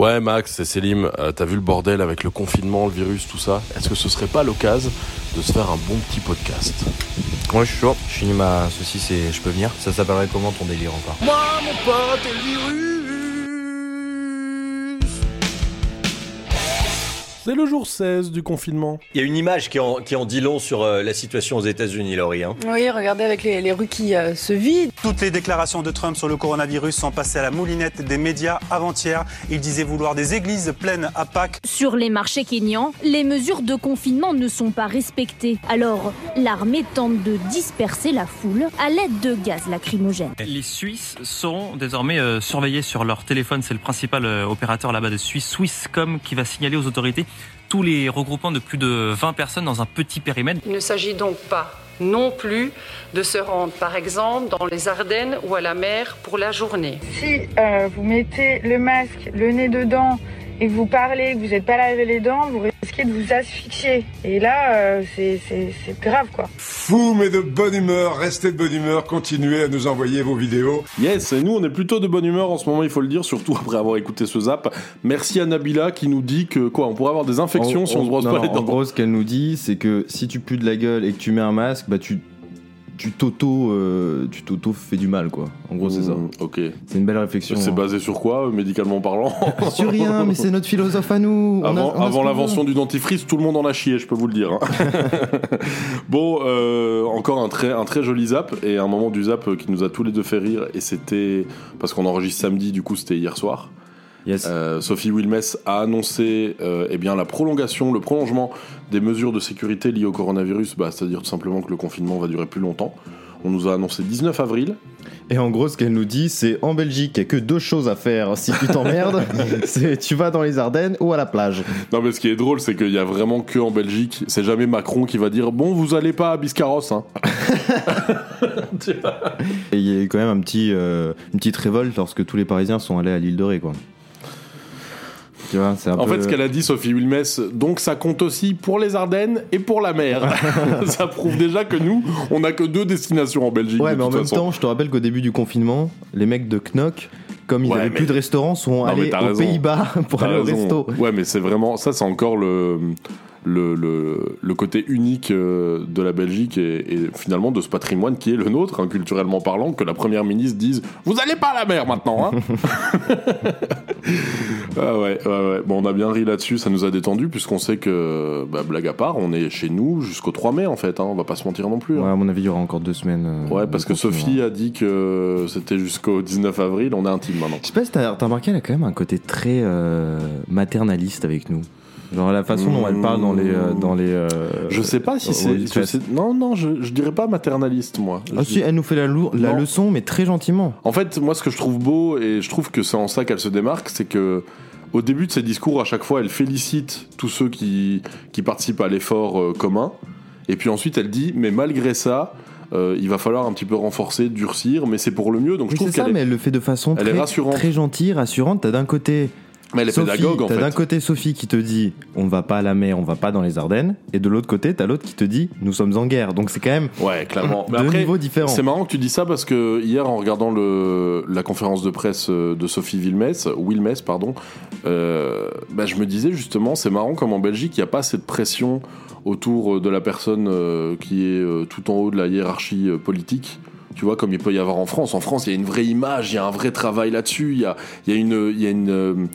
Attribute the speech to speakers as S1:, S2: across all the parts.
S1: Ouais, Max et Selim, euh, t'as vu le bordel avec le confinement, le virus, tout ça? Est-ce que ce serait pas l'occasion de se faire un bon petit podcast?
S2: Moi, je suis chaud. Je finis ma saucisse et je peux venir. Ça s'appellerait comment ton délire encore?
S1: Moi, mon pote et le virus C'est le jour 16 du confinement.
S3: Il y a une image qui en, qui en dit long sur euh, la situation aux États-Unis, Laurie. Hein.
S4: Oui, regardez avec les, les rues qui euh, se vident.
S5: Toutes les déclarations de Trump sur le coronavirus sont passées à la moulinette des médias avant-hier. Il disait vouloir des églises pleines à Pâques.
S6: Sur les marchés kényans, les mesures de confinement ne sont pas respectées. Alors, l'armée tente de disperser la foule à l'aide de gaz lacrymogène.
S7: Les Suisses sont désormais euh, surveillés sur leur téléphone. C'est le principal euh, opérateur là-bas de Suisse, Swisscom, qui va signaler aux autorités tous les regroupements de plus de 20 personnes dans un petit périmètre.
S4: Il ne s'agit donc pas non plus de se rendre, par exemple, dans les Ardennes ou à la mer pour la journée.
S8: Si euh, vous mettez le masque, le nez dedans, et que vous parlez, que vous n'êtes pas lavé les dents, vous risquez de vous asphyxier. Et là, euh, c'est grave, quoi.
S9: Fou mais de bonne humeur, restez de bonne humeur, continuez à nous envoyer vos vidéos.
S1: Yes, et nous on est plutôt de bonne humeur en ce moment, il faut le dire, surtout après avoir écouté ce zap. Merci à Nabila qui nous dit que quoi, on pourrait avoir des infections
S2: En-
S1: si on se brosse
S2: non,
S1: pas
S2: non,
S1: les dents.
S2: En gros, ce qu'elle nous dit, c'est que si tu pues de la gueule et que tu mets un masque, bah tu tu t'auto euh, tu t'auto fais du mal quoi. En gros, c'est ça.
S1: Mmh, Ok.
S2: C'est une belle réflexion.
S1: C'est
S2: hein.
S1: basé sur quoi, euh, médicalement parlant
S2: Sur rien, mais c'est notre philosophe à nous.
S1: Avant, l'invention du dentifrice, tout le monde en a chié, je peux vous le dire. hein. bon, euh, encore un très, un très joli zap, et un moment du zap qui nous a tous les deux fait rire, et c'était parce qu'on enregistre samedi, du coup c'était hier soir.
S2: Yes.
S1: Euh, Sophie Wilmès a annoncé euh, eh bien, la prolongation, le prolongement des mesures de sécurité liées au coronavirus, bah, c'est-à-dire tout simplement que le confinement va durer plus longtemps. On nous a annoncé 19 avril.
S2: Et en gros, ce qu'elle nous dit, c'est en Belgique, il n'y a que deux choses à faire si tu t'emmerdes. c'est tu vas dans les Ardennes ou à la plage.
S1: Non, mais ce qui est drôle, c'est qu'il y a vraiment que en Belgique, c'est jamais Macron qui va dire Bon, vous allez pas à Biscarrosse. Hein.
S2: Et il y a eu quand même un petit, euh, une petite révolte lorsque tous les Parisiens sont allés à l'île de Ré, quoi. Tu vois, c'est un
S1: En
S2: peu...
S1: fait, ce qu'elle a dit, Sophie Wilmès, donc ça compte aussi pour les Ardennes et pour la mer. ça prouve déjà que nous, on n'a que deux destinations en Belgique.
S2: Ouais, mais en même
S1: façon.
S2: temps, je te rappelle qu'au début du confinement, les mecs de Knock, comme ils
S1: Ouais,
S2: n'avaient
S1: mais-
S2: plus de restaurants, sont
S1: Non,
S2: allés aux. Pays-Bas pour aller au resto.
S1: Ouais, mais c'est vraiment ça, c'est encore le le, le, le côté unique euh, de la Belgique et, et finalement de ce patrimoine qui est le nôtre, hein, culturellement parlant, que la première ministre dise Vous allez pas à la mer maintenant, hein Ah ouais, ouais, ouais. Bon, on a bien ri là-dessus, ça nous a détendu, puisqu'on sait que, bah, blague à part, on est chez nous jusqu'au 3 mai en fait, hein, on va pas se mentir non plus. hein.
S2: Ouais, à mon avis, il y aura encore deux semaines. euh,
S1: Ouais, parce que. Sophie a dit que c'était jusqu'au 19 avril, on est intime maintenant.
S2: Je sais pas si t'as t'as remarqué, elle a quand même un côté très euh, maternaliste avec nous. Genre la façon dont elle parle dans les. euh, dans les euh,
S1: Je sais pas si
S2: au-
S1: c'est. je sais- Non, non, je, je dirais pas maternaliste, moi.
S2: Ah
S1: Je
S2: si,
S1: dis-
S2: elle nous fait la, lour- la
S1: Non.
S2: leçon, mais très gentiment.
S1: En fait, moi, ce que je trouve beau, et je trouve que c'est en ça qu'elle se démarque, c'est que. Au début de ses discours, à chaque fois, elle félicite tous ceux qui, qui participent à l'effort euh, commun. Et puis ensuite, elle dit, mais malgré ça, euh, il va falloir un petit peu renforcer, durcir, mais c'est pour le mieux. Donc
S2: Oui,
S1: je trouve
S2: c'est ça,
S1: qu'elle
S2: mais elle le fait de façon
S1: elle est
S2: très,
S1: rassurante.
S2: très gentille, rassurante. T'as d'un côté
S1: mais est
S2: Sophie,
S1: pédagogue, en
S2: t'as d'un côté Sophie qui te dit on va pas à la mer, on va pas dans les Ardennes, et de l'autre côté t'as l'autre qui te dit nous sommes en guerre. Donc c'est quand même
S1: Ouais, clairement. Mais
S2: deux
S1: après,
S2: niveaux différents.
S1: C'est marrant que tu dis ça parce que hier, en regardant le, la conférence de presse euh, de Sophie Wilmès, Wilmès pardon, euh, bah, je me disais justement, c'est marrant comme en Belgique, il n'y a pas cette pression autour euh, de la personne qui est tout en haut de la hiérarchie politique. Tu vois, comme il peut y avoir en France. En France, il y a une vraie image, il y a un vrai travail là-dessus, il y a, il y a une, il y a une,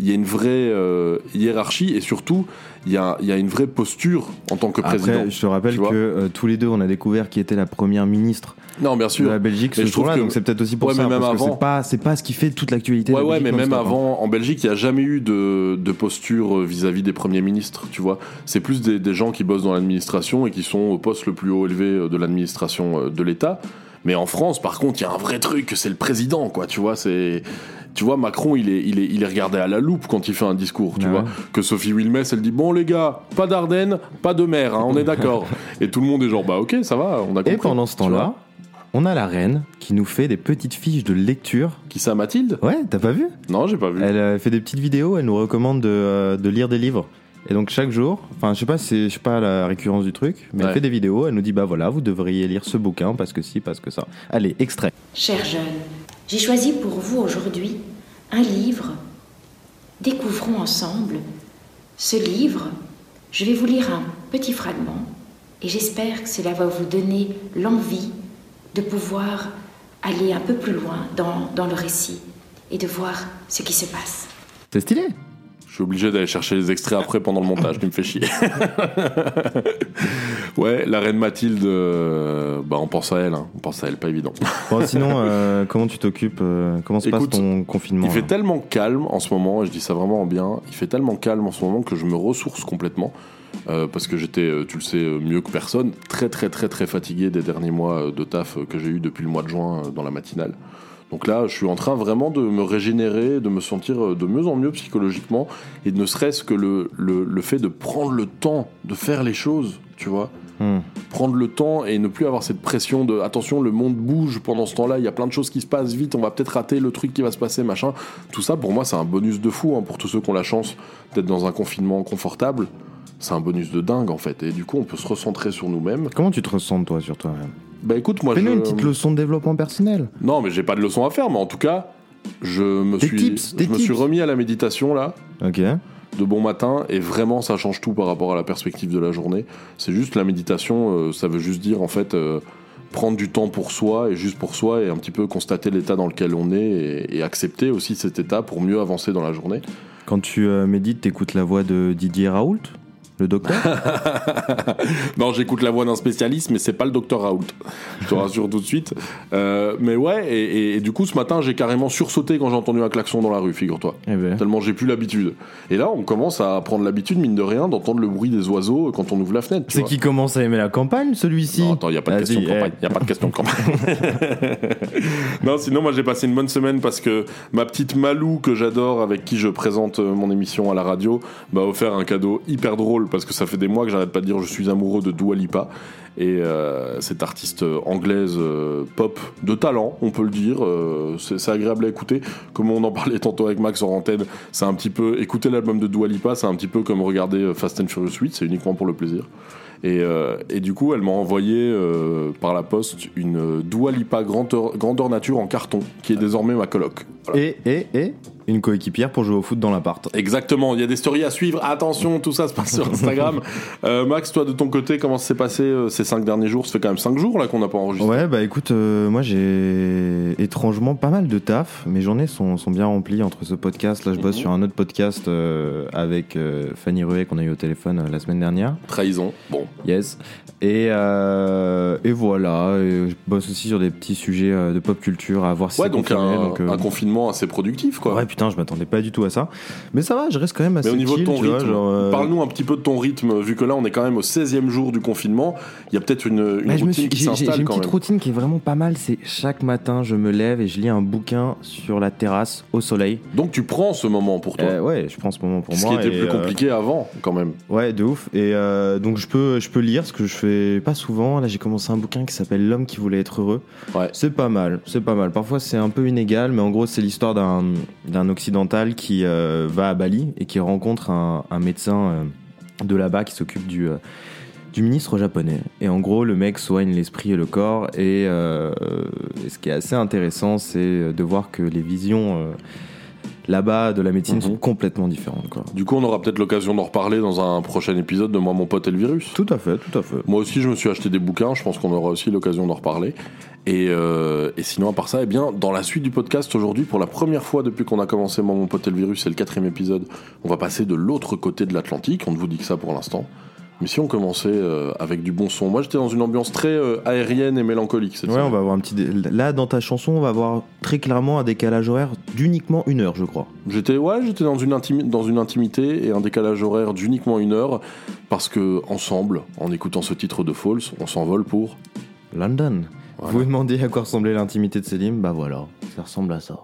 S1: il y a une vraie euh, hiérarchie et surtout, il y a, il y a une vraie posture en tant que président.
S2: Après, je te rappelle que euh, tous les deux on a découvert qui était la première ministre
S1: Non, bien
S2: de
S1: sûr.
S2: la Belgique ce
S1: je trouve
S2: jour-là,
S1: que-
S2: donc c'est peut-être aussi pour
S1: Ouais,
S2: ça.
S1: mais même
S2: parce que
S1: avant-
S2: c'est pas c'est pas ce qui fait toute l'actualité. de
S1: Ouais,
S2: la
S1: ouais, mais même
S2: hein.
S1: avant, en Belgique, il n'y a jamais eu de, de posture euh, vis-à-vis des premiers ministres, tu vois. C'est plus des, des gens qui bossent dans l'administration et qui sont au poste le plus haut élevé de l'administration de l'État. Mais en France, par contre, il y a un vrai truc, c'est le président, quoi, tu vois. C'est. Tu vois, Macron, il est, il, est, il est regardé à la loupe quand il fait un discours, tu
S2: Ouais.
S1: vois. Que Sophie Wilmès, elle dit Bon, les gars, pas d'Ardennes, pas de mer, hein, on est d'accord. et tout le monde est genre Bah, ok, ça va, on a compris.
S2: Et pendant ce temps-là, on a la reine qui nous fait des petites fiches de lecture.
S1: Qui ça, Mathilde?
S2: Ouais, t'as pas vu?
S1: Non, j'ai pas vu.
S2: Elle euh, fait des petites vidéos, elle nous recommande de, euh, de lire des livres. Et donc chaque jour, enfin je sais pas, c'est je sais pas la récurrence du truc, mais
S1: Ouais.
S2: elle fait des vidéos, elle nous dit bah voilà, vous devriez lire ce bouquin parce que si, parce que ça. Allez, extrait.
S10: Cher jeune, j'ai choisi pour vous aujourd'hui un livre découvrons ensemble ce livre. Je vais vous lire un petit fragment et j'espère que cela va vous donner l'envie de pouvoir aller un peu plus loin dans, le récit et de voir ce qui se passe.
S2: C'est stylé.
S1: Je suis obligé d'aller chercher les extraits après pendant le montage, tu me fais chier. ouais, la reine Mathilde, euh, bah on pense à elle, hein. on pense à elle, pas évident.
S2: Bon, sinon, euh, comment tu t'occupes euh, Comment se passe ton confinement
S1: Il fait tellement calme en ce moment, et je dis ça vraiment en bien, il fait tellement calme en ce moment que je me ressource complètement. parce que j'étais, tu le sais mieux que personne, très très très très fatigué des derniers mois de taf que j'ai eu depuis le mois de juin dans la matinale. Donc là, je suis en train vraiment de me régénérer, de me sentir euh, de mieux en mieux psychologiquement, et ne serait-ce que le, le, le fait de prendre le temps de faire les choses, tu vois.
S2: Hmm.
S1: Prendre le temps et ne plus avoir cette pression de attention, le monde bouge pendant ce temps-là, il y a plein de choses qui se passent vite, on va peut-être rater le truc qui va se passer, machin. Tout ça, pour moi, c'est un bonus de fou hein, pour tous ceux qui ont la chance d'être dans un confinement confortable. C'est un bonus de dingue en fait, et du coup, on peut se recentrer sur nous-mêmes.
S2: Comment tu te ressens toi sur toi-même?
S1: Bah écoute, moi, je...
S2: Fais-nous une petite leçon de développement personnel.
S1: Non, mais j'ai pas de leçon à faire, mais en tout cas, je me
S2: Des
S1: suis,
S2: tips, des
S1: je me
S2: tips.
S1: suis remis à la méditation là,
S2: Ok.
S1: de bon matin, et vraiment, ça change tout par rapport à la perspective de la journée. C'est juste la méditation, euh, ça veut juste dire en fait euh, prendre du temps pour soi et juste pour soi et un petit peu constater l'état dans lequel on est et, et accepter aussi cet état pour mieux avancer dans la journée.
S2: Quand tu euh, médites, t'écoutes la voix de Didier Raoult, le docteur
S1: non, j'écoute la voix d'un spécialiste, mais c'est pas le docteur Raoult. Je te rassure tout de suite. Euh, mais ouais, et, et- et du coup, ce matin, j'ai carrément sursauté quand j'ai entendu un klaxon dans la rue, figure-toi.
S2: Eh ben.
S1: Tellement j'ai plus l'habitude. Et là, on commence à prendre l'habitude, mine de rien, d'entendre le bruit des oiseaux quand on ouvre la fenêtre.
S2: C'est qui commence à aimer la campagne, celui-ci
S1: Non, attends, il n'y a pas de question de
S2: eh.
S1: campagne. Il a pas de question de campagne. non, sinon, moi, j'ai passé une bonne semaine parce que ma petite Malou, que j'adore, avec qui je présente euh, mon émission à la radio, m'a offert un cadeau hyper drôle parce que ça fait des mois que j'arrête pas de dire je suis amoureux de Dua Lipa. Et euh, cette artiste anglaise euh, pop de talent, on peut le dire, euh, c'est agréable à écouter. Comme on en parlait tantôt avec Max en antenne, c'est un petit peu écouter l'album de Dua Lipa, c'est un petit peu comme regarder euh, Fast and Furious 8, c'est uniquement pour le plaisir. Et, euh, et du coup, elle m'a envoyé euh, par la poste une euh, Dua Lipa grandeur, grandeur nature en carton, qui est désormais ma coloc. Voilà.
S2: Et, et, et? Une coéquipière pour jouer au foot dans l'appart.
S1: Exactement, il y a des stories à suivre. Attention, tout ça se passe sur Instagram. Euh, Max, toi de ton côté, comment ça s'est passé euh, ces cinq derniers jours? Ça fait quand même cinq jours là qu'on n'a pas enregistré.
S2: Ouais, bah écoute, euh, moi j'ai étrangement pas mal de taf. Mes journées sont, sont bien remplies entre ce podcast. Là, je bosse
S1: Mhm.
S2: sur un autre podcast avec Fanny Ruet qu'on a eu au téléphone la semaine dernière.
S1: Trahison. Bon,
S2: Yes. Et, et voilà. Et je bosse aussi sur des petits sujets de pop culture à voir si
S1: ouais,
S2: c'est
S1: donc, un,
S2: donc,
S1: un confinement assez productif quoi.
S2: Ouais, putain, je m'attendais pas du tout à ça. Mais ça va, je reste quand même assez
S1: Mais au niveau
S2: chill,
S1: de ton rythme,
S2: euh,
S1: parle-nous un petit peu de ton rythme, vu que là on est quand même au 16e jour du confinement. Il y a peut-être une, une
S2: Bah,
S1: routine
S2: suis-
S1: qui
S2: j'ai- J'ai
S1: s'installe
S2: une petite
S1: même.
S2: routine qui est vraiment pas mal. C'est chaque matin, je me lève et je lis un bouquin sur la terrasse au soleil.
S1: Donc tu prends ce moment pour toi.
S2: Euh, ouais, je prends ce moment pour
S1: ce
S2: moi.
S1: qui était plus
S2: euh,
S1: compliqué avant quand même.
S2: Ouais, de ouf. Et donc je peux, je peux lire ce que je fais pas souvent. Là, j'ai commencé un bouquin qui s'appelle L'homme qui voulait être heureux.
S1: Ouais.
S2: C'est pas mal, c'est pas mal. Parfois c'est un peu inégal, mais en gros c'est l'histoire d'un d'un occidental qui euh, va à Bali et qui rencontre un, un médecin euh, de là-bas qui s'occupe du euh, du ministre japonais. Et en gros, le mec soigne l'esprit et le corps. Et, et ce qui est assez intéressant, c'est de voir que les visions là-bas de la médecine
S1: Mhm.
S2: sont complètement différentes. Quoi.
S1: Du coup, on aura peut-être l'occasion d'en reparler dans un prochain épisode de Moi, mon pote et le virus.
S2: Tout à fait, tout à fait.
S1: Moi aussi, je me suis acheté des bouquins. Je pense qu'on aura aussi l'occasion d'en reparler. Et, euh, et sinon, à part ça, eh bien, dans la suite du podcast aujourd'hui, pour la première fois depuis qu'on a commencé Moi, mon pote et le virus, c'est le quatrième épisode, on va passer de l'autre côté de l'Atlantique. On ne vous dit que ça pour l'instant. Mais si on commençait euh, avec du bon son, moi j'étais dans une ambiance très euh, aérienne et mélancolique. Cette
S2: Ouais, on va avoir un petit. dé- Là, dans ta chanson, on va avoir très clairement un décalage horaire d'uniquement une heure, je crois.
S1: J'étais ouais, j'étais dans une intimi- dans une intimité et un décalage horaire d'uniquement une heure parce que ensemble, en écoutant ce titre de Falls, on s'envole pour.
S2: London.
S1: Voilà.
S2: Vous vous demandez à quoi ressemblait l'intimité de Selim Bah voilà, ça ressemble à ça.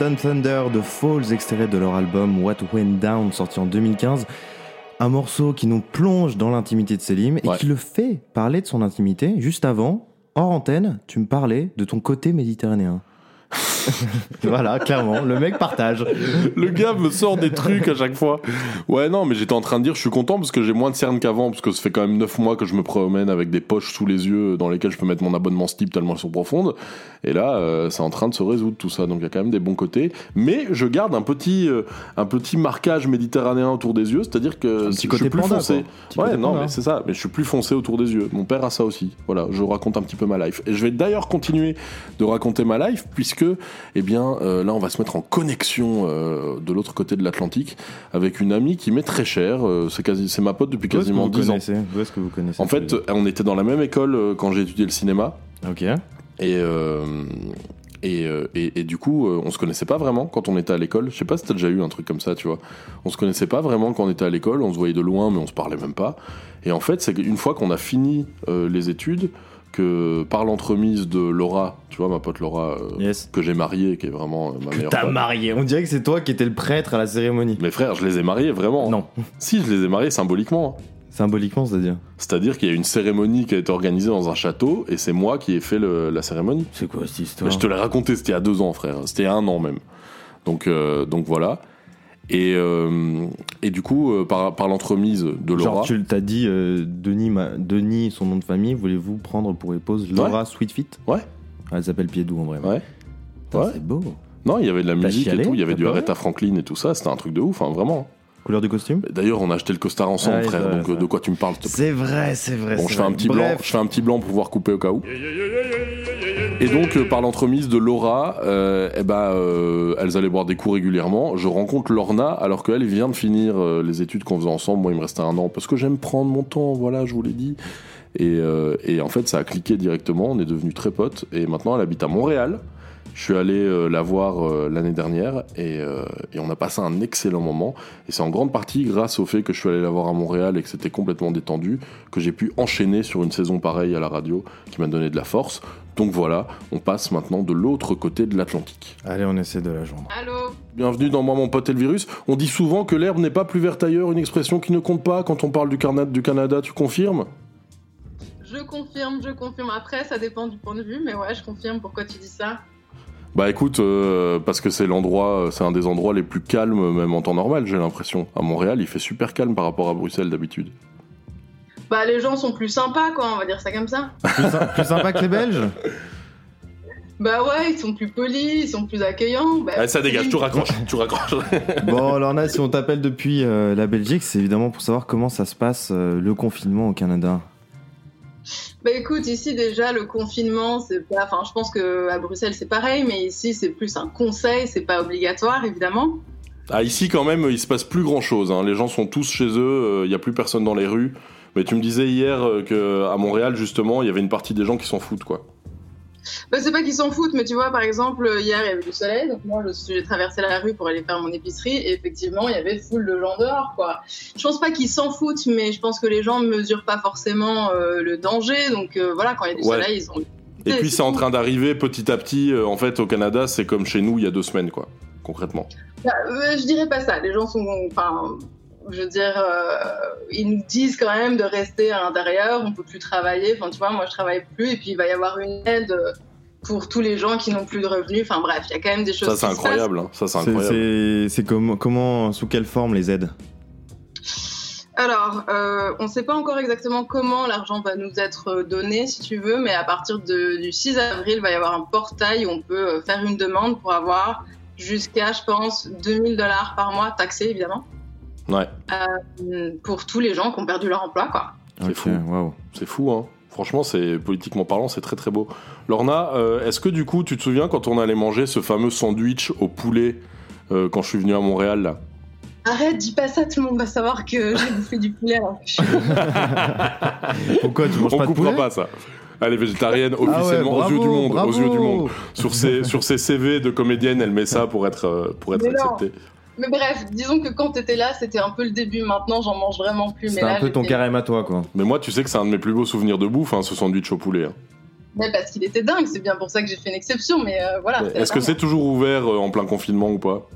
S2: London Thunder de Falls, extrait de leur album What Went Down, sorti en 2015. Un morceau qui nous plonge dans l'intimité de Selim et
S1: Ouais.
S2: qui le fait parler de son intimité. Juste avant, hors antenne, tu me parlais de ton côté méditerranéen. voilà, clairement, le mec partage.
S1: Le gars me sort des trucs à chaque fois. Ouais, non, mais j'étais en train de dire, je suis content parce que j'ai moins de cernes qu'avant, parce que ça fait quand même 9 mois que je me promène avec des poches sous les yeux dans lesquelles je peux mettre mon abonnement Steep tellement elles sont profondes. Et là, euh, c'est en train de se résoudre tout ça, donc il y a quand même des bons côtés. Mais je garde un petit, euh, un petit marquage méditerranéen autour des yeux, c'est-à-dire que
S2: petit
S1: je
S2: côté
S1: suis plus
S2: panda,
S1: foncé.
S2: quoi.
S1: Ouais, non,
S2: panda.
S1: mais c'est ça, mais je suis plus foncé autour des yeux. Mon père a ça aussi. Voilà, je raconte un petit peu ma life. Et je vais d'ailleurs continuer de raconter ma life, puisque, eh bien, euh, là, on va se mettre en connexion euh, de l'autre côté de l'Atlantique avec une amie qui m'est très chère. Euh, c'est quasi, c'est ma pote depuis quasiment 10 ans.
S2: connaissez D'où est-ce que vous connaissez
S1: En fait, on était dans la même école quand j'ai étudié le cinéma.
S2: Ok.
S1: Et, et, et, et du coup, on se connaissait pas vraiment quand on était à l'école. Je sais pas si t'as déjà eu un truc comme ça, tu vois. On se connaissait pas vraiment quand on était à l'école. On se voyait de loin, mais on se parlait même pas. Et en fait, c'est qu'une fois qu'on a fini euh, les études, que par l'entremise de Laura, tu vois, ma pote Laura, euh, que j'ai mariée, qui est vraiment euh, ma meilleure
S2: T'as
S1: pote.
S2: marié. On dirait que c'est toi qui étais le prêtre à la cérémonie.
S1: Mes frères, je les ai mariés vraiment.
S2: Non.
S1: Si, je les ai mariés symboliquement.
S2: Symboliquement, c'est-à-dire
S1: C'est-à-dire qu'il y a une cérémonie qui a été organisée dans un château et c'est moi qui ai fait le- la cérémonie.
S2: C'est quoi cette histoire
S1: Je te l'ai raconté, c'était il y a deux ans, frère. C'était il y a un an même. Donc, euh, donc voilà. Et, euh, et du coup, euh, par, par l'entremise de Laura.
S2: Genre, tu t'as dit euh, Denis, ma- Denis, son nom de famille, voulez-vous prendre pour épouse Laura Sweetfeet
S1: Ouais.
S2: Ah, elle s'appelle Piedou en vrai.
S1: Ouais.
S2: Putain,
S1: Ouais.
S2: C'est beau.
S1: Non, il y avait de la musique
S2: chialé
S1: et tout. Il y avait du Aretha Franklin et tout ça. C'était un truc de ouf, hein, vraiment.
S2: Couleur du costume
S1: D'ailleurs, on a acheté le costard ensemble,
S2: Ah
S1: frère. donc, euh, de quoi tu me parles, s'il te plaît
S2: C'est vrai, c'est vrai.
S1: Bon,
S2: c'est
S1: je fais, un
S2: vrai.
S1: petit blanc, je fais un petit blanc pour pouvoir couper au cas où. Et donc, euh, par l'entremise de Laura, euh, eh ben, euh, elles allaient boire des coups régulièrement. Je rencontre Lorna, alors qu'elle vient de finir les études qu'on faisait ensemble. Moi, il me restait un an, parce que j'aime prendre mon temps, voilà, je vous l'ai dit. Et, et en fait, ça a cliqué directement, on est devenus très potes. Et maintenant, elle habite à Montréal. Je suis allé euh, la voir euh, l'année dernière et, euh, et on a passé un excellent moment. Et c'est en grande partie grâce au fait que je suis allé la voir à Montréal et que c'était complètement détendu que j'ai pu enchaîner sur une saison pareille à la radio qui m'a donné de la force. Donc voilà, on passe maintenant de l'autre côté de l'Atlantique.
S2: Allez, on essaie de la joindre.
S11: Allô?
S1: Bienvenue dans Moi mon pote et le virus. On dit souvent que l'herbe n'est pas plus verte ailleurs, une expression qui ne compte pas quand on parle du, Canada, du Canada, tu confirmes?
S11: Je confirme, je confirme. Après, ça dépend du point de vue, mais ouais, je confirme. Pourquoi tu dis ça
S1: Bah écoute, euh, parce que c'est l'endroit, c'est un des endroits les plus calmes, même en temps normal, j'ai l'impression. À Montréal, il fait super calme par rapport à Bruxelles d'habitude.
S11: Bah, les gens sont plus sympas, quoi, on va dire ça comme ça.
S2: Plus, sy- plus sympa que les Belges?
S11: Bah ouais, ils sont plus polis, ils sont plus accueillants. Bah,
S1: Allez, ça dégage, tu raccroches, tu raccroches.
S2: Bon, Lorna, si on t'appelle depuis euh, la Belgique, c'est évidemment pour savoir comment ça se passe euh, le confinement au Canada.
S11: Bah écoute, ici déjà le confinement, c'est pas. Enfin, je pense que à Bruxelles c'est pareil, mais ici c'est plus un conseil, c'est pas obligatoire évidemment.
S1: Ah, ici, quand même, il se passe plus grand chose. Les gens sont tous chez eux, il n'y a plus personne dans les rues. Mais tu me disais hier euh, que à Montréal, justement, il y avait une partie des gens qui s'en foutent, quoi.
S11: Bah c'est pas qu'ils s'en foutent, mais tu vois, par exemple, hier il y avait du soleil, donc moi je suis- j'ai traversé la rue pour aller faire mon épicerie, et effectivement il y avait foule de gens dehors, quoi. Je pense pas qu'ils s'en foutent, mais je pense que les gens mesurent pas forcément euh, le danger, donc euh, voilà, quand il y a du
S1: Ouais.
S11: soleil, ils ont.
S1: Et puis, c'est en train d'arriver petit à petit. euh, en fait, au Canada, c'est comme chez nous il y a deux semaines, quoi, concrètement.
S11: Bah, euh, je dirais pas ça. Les gens sont, enfin, je veux dire, euh, ils nous disent quand même de rester à l'intérieur. On peut plus travailler. Enfin, tu vois, moi je travaille plus, et puis il va y avoir une aide pour tous les gens qui n'ont plus de revenus. Enfin bref, il y a quand même des choses.
S1: Ça, c'est
S11: qui se
S1: incroyable. hein. Ça, c'est incroyable.
S2: C'est c'est comment, comment, sous quelle forme les aides?
S11: Alors, euh, on ne sait pas encore exactement comment l'argent va nous être donné, si tu veux, mais à partir de- du 6 avril, il va y avoir un portail où on peut euh, faire une demande pour avoir jusqu'à, je pense, 2000 dollars par mois, taxés évidemment,
S1: Ouais,
S11: euh, pour tous les gens qui ont perdu leur emploi, quoi.
S1: c'est fou.
S2: waouh.
S1: C'est fou, hein. Franchement, c'est politiquement parlant, c'est très très beau. Lorna, euh, est-ce que du coup, tu te souviens quand on allait manger ce fameux sandwich au poulet euh, quand je suis venu à Montréal là?
S11: Arrête, dis pas ça, tout le monde va savoir que j'ai bouffé du poulet. suis-
S2: Pourquoi tu manges
S1: On
S2: pas de
S1: coupera
S2: poulet?
S1: pas ça. Elle est végétarienne
S2: Ah ouais,
S1: officiellement aux yeux du monde,
S2: bravo.
S1: aux yeux du monde. Sur ses sur ses CV de comédienne, elle met ça pour être pour être
S11: Mais non. Mais bref, disons que quand t'étais là, c'était un peu le début. Maintenant, j'en mange vraiment plus.
S2: C'est
S11: là,
S2: un peu ton carême à toi, quoi.
S1: Mais moi, tu sais que c'est un de mes plus beaux souvenirs de bouffe, hein, ce sandwich au poulet. hein.
S11: Mais parce qu'il était dingue, c'est bien pour ça que j'ai fait une exception, mais euh, voilà.
S1: Est-ce que c'est toujours ouvert euh, en plein confinement ou pas?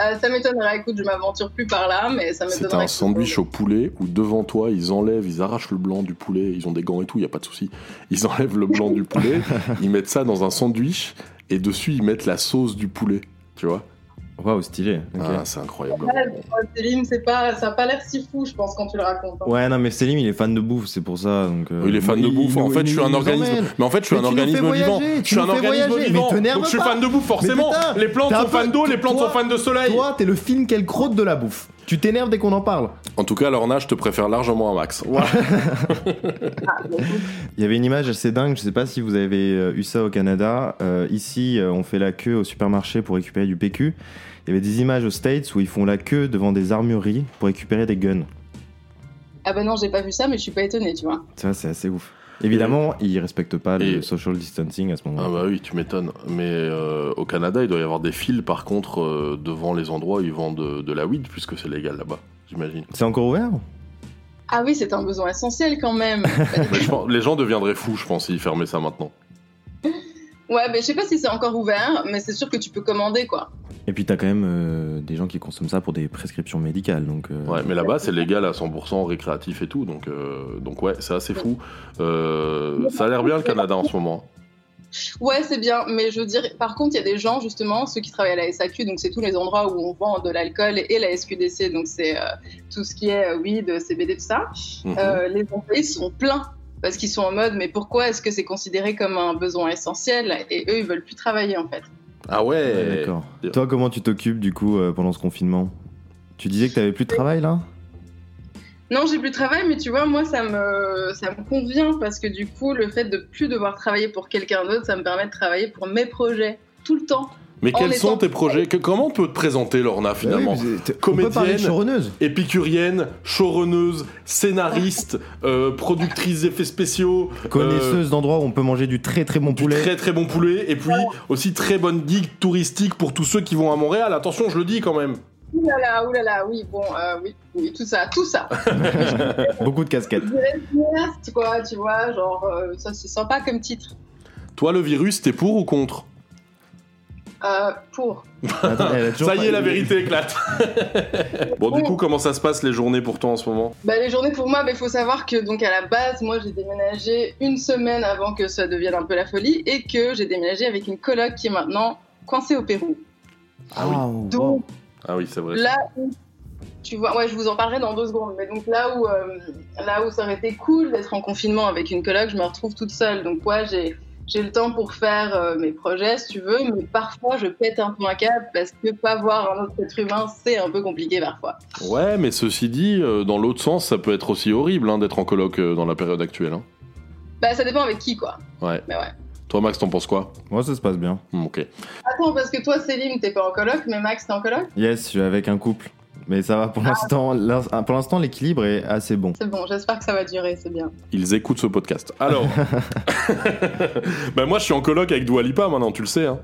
S11: Euh, ça m'étonnerait, écoute, je m'aventure plus par là, mais ça
S1: C'est
S11: m'étonnerait.
S1: un sandwich au poulet où devant toi, ils enlèvent, ils arrachent le blanc du poulet, ils ont des gants et tout, il y a pas de souci. Ils enlèvent le blanc du poulet, ils mettent ça dans un sandwich et dessus ils mettent la sauce du poulet, tu vois
S2: Waouh, stylé. ok.
S1: Ah, c'est incroyable.
S11: Ouais, Céline, c'est pas, ça a pas l'air si fou, je pense, quand tu le racontes. hein.
S2: Ouais, non, mais Selim, il est fan de bouffe, c'est pour ça. Donc, euh,
S1: Il est fan de bouffe. En fait, je suis un organisme.
S2: emmène.
S1: Mais en fait, je suis un
S2: tu nous fais
S1: organisme
S2: voyager,
S1: vivant.
S2: tu
S1: Je suis un
S2: fais
S1: organisme
S2: voyager.
S1: vivant. Donc je suis
S2: pas.
S1: fan de bouffe, forcément. Les plantes sont fans d'eau, les plantes sont fans de soleil.
S2: Toi, t'es le film qu'elle crotte de la bouffe. Tu t'énerves dès qu'on en parle.
S1: En tout cas, Lorna, je te préfère largement à Max.
S2: Il y avait une image assez dingue, je sais pas si vous avez euh, eu ça au Canada. Euh, ici, euh, on fait la queue au supermarché pour récupérer du PQ. Il y avait des images aux States où ils font la queue devant des armureries pour récupérer des guns.
S11: Ah bah non, j'ai pas vu ça, mais je suis pas étonnée, tu vois.
S2: Ça, c'est assez ouf. Évidemment, ils respectent pas
S1: Et-
S2: le social distancing à ce
S1: Ah
S2: moment-là.
S1: bah oui, tu m'étonnes. Mais euh, au Canada, il doit y avoir des fils, par contre, euh, devant les endroits où ils vendent de, de la weed, puisque c'est légal là-bas, j'imagine.
S2: C'est encore ouvert?
S11: Ah oui, c'est un besoin essentiel quand même.
S1: Mais je pense- les gens deviendraient fous, je pense, s'ils fermaient ça maintenant.
S11: ouais, mais je sais pas si c'est encore ouvert, mais c'est sûr que tu peux commander, quoi.
S2: Et puis t'as quand même euh, des gens qui consomment ça pour des prescriptions médicales. Donc, euh,
S1: Ouais, mais là-bas, c'est légal à 100% récréatif et tout, donc, euh, donc ouais, c'est assez fou. Euh, ça a l'air bien le Canada en ce moment.
S11: Ouais, c'est bien, mais je veux dire, par contre, il y a des gens, justement, ceux qui travaillent à la SAQ, donc c'est tous les endroits où on vend de l'alcool, et la SQDC, donc c'est euh, tout ce qui est weed, CBD, tout ça.
S1: Mhm.
S11: Euh, les employés sont pleins parce qu'ils sont en mode, mais pourquoi est-ce que c'est considéré comme un besoin essentiel Et eux, ils veulent plus travailler, en fait.
S1: Ah
S2: Ouais,
S1: ouais
S2: D'accord. Toi, comment tu t'occupes du coup euh, pendant ce confinement? Tu disais que t'avais plus de travail là?
S11: Non, j'ai plus de travail, mais tu vois, moi, ça me, ça me convient parce que du coup, le fait de plus devoir travailler pour quelqu'un d'autre, ça me permet de travailler pour mes projets tout le temps.
S1: Mais
S11: En
S1: quels sont tes projets Que- Comment on peut te présenter, Lorna, finalement
S2: Bah oui, showrunneuse.
S1: épicurienne, showrunneuse, scénariste, euh, productrice d'effets spéciaux,
S2: Connaisseuse d'endroits où on peut manger du très très bon
S1: euh, du
S2: poulet.
S1: très très bon poulet, et puis aussi très bonne guide touristique pour tous ceux qui vont à Montréal. Attention, je le dis quand même.
S11: Ouh là là, ouh là là, oui, bon, euh, oui, oui, tout ça, tout ça.
S2: Beaucoup de casquettes.
S11: Quoi, tu vois, genre, euh, ça c'est sympa comme titre.
S1: Toi, le virus, t'es pour ou contre?
S11: Euh, pour.
S2: Attends, elle a toujours
S1: Ça y
S2: pas-
S1: est, la vérité éclate. bon, du coup, comment ça se passe les journées pour toi en ce moment?
S11: Bah, les journées pour moi, il faut savoir que donc à la base, moi j'ai déménagé une semaine avant que ça devienne un peu la folie et que j'ai déménagé avec une coloc qui est maintenant coincée au Pérou.
S1: Ah oui.
S11: Donc
S1: Ah oui, c'est vrai.
S11: là, où- tu vois, ouais, je vous en parlerai dans deux secondes, mais donc là où, euh, là où ça aurait été cool d'être en confinement avec une coloc, je me retrouve toute seule. Donc ouais, j'ai j'ai le temps pour faire euh, mes projets, si tu veux, mais parfois je pète un peu un câble parce que pas voir un autre être humain, c'est un peu compliqué parfois.
S1: Ouais, mais ceci dit, euh, dans l'autre sens, ça peut être aussi horrible hein, d'être en coloc euh, dans la période actuelle. hein.
S11: Bah ça dépend avec qui, quoi.
S1: Ouais.
S11: Mais ouais.
S1: Toi, Max, t'en penses quoi?
S2: Moi, ça se passe bien.
S1: Hmm, Ok.
S11: Attends, parce que toi, Céline, t'es pas en coloc, mais Max, t'es en coloc?
S2: Yes, je suis avec un couple. Mais ça va pour l'instant. l'in- Pour l'instant, l'équilibre est assez bon.
S11: C'est bon, j'espère que ça va durer, c'est bien.
S1: Ils écoutent ce podcast. Alors, ben moi, je suis en coloc avec Dua Lipa maintenant, tu le sais. Hein.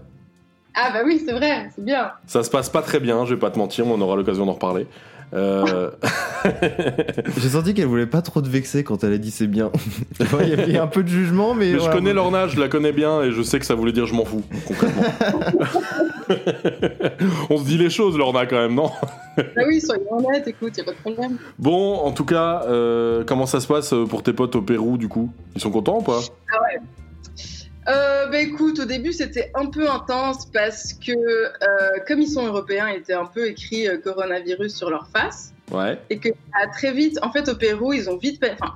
S11: Ah bah oui, c'est vrai, c'est bien.
S1: Ça se passe pas très bien, je vais pas te mentir, mais on aura l'occasion d'en reparler. Euh,
S2: J'ai senti qu'elle voulait pas trop te vexer quand elle a dit c'est bien. Il y avait un peu de jugement, mais.
S1: mais je connais Lorna, je la connais bien et je sais que ça voulait dire je m'en fous, concrètement. on se dit les choses, Lorna, quand même, non?
S11: Ah oui, soyons honnêtes, écoute, y a pas de problème.
S1: Bon, en tout cas, euh, comment ça se passe pour tes potes au Pérou, du coup? Ils sont contents ou pas?
S11: Ah ouais. Euh, bah écoute, au début c'était un peu intense parce que euh, comme ils sont européens, il était un peu écrit euh, coronavirus sur leur face
S1: Ouais.
S11: et que ah, très vite, en fait au Pérou, ils ont vite, enfin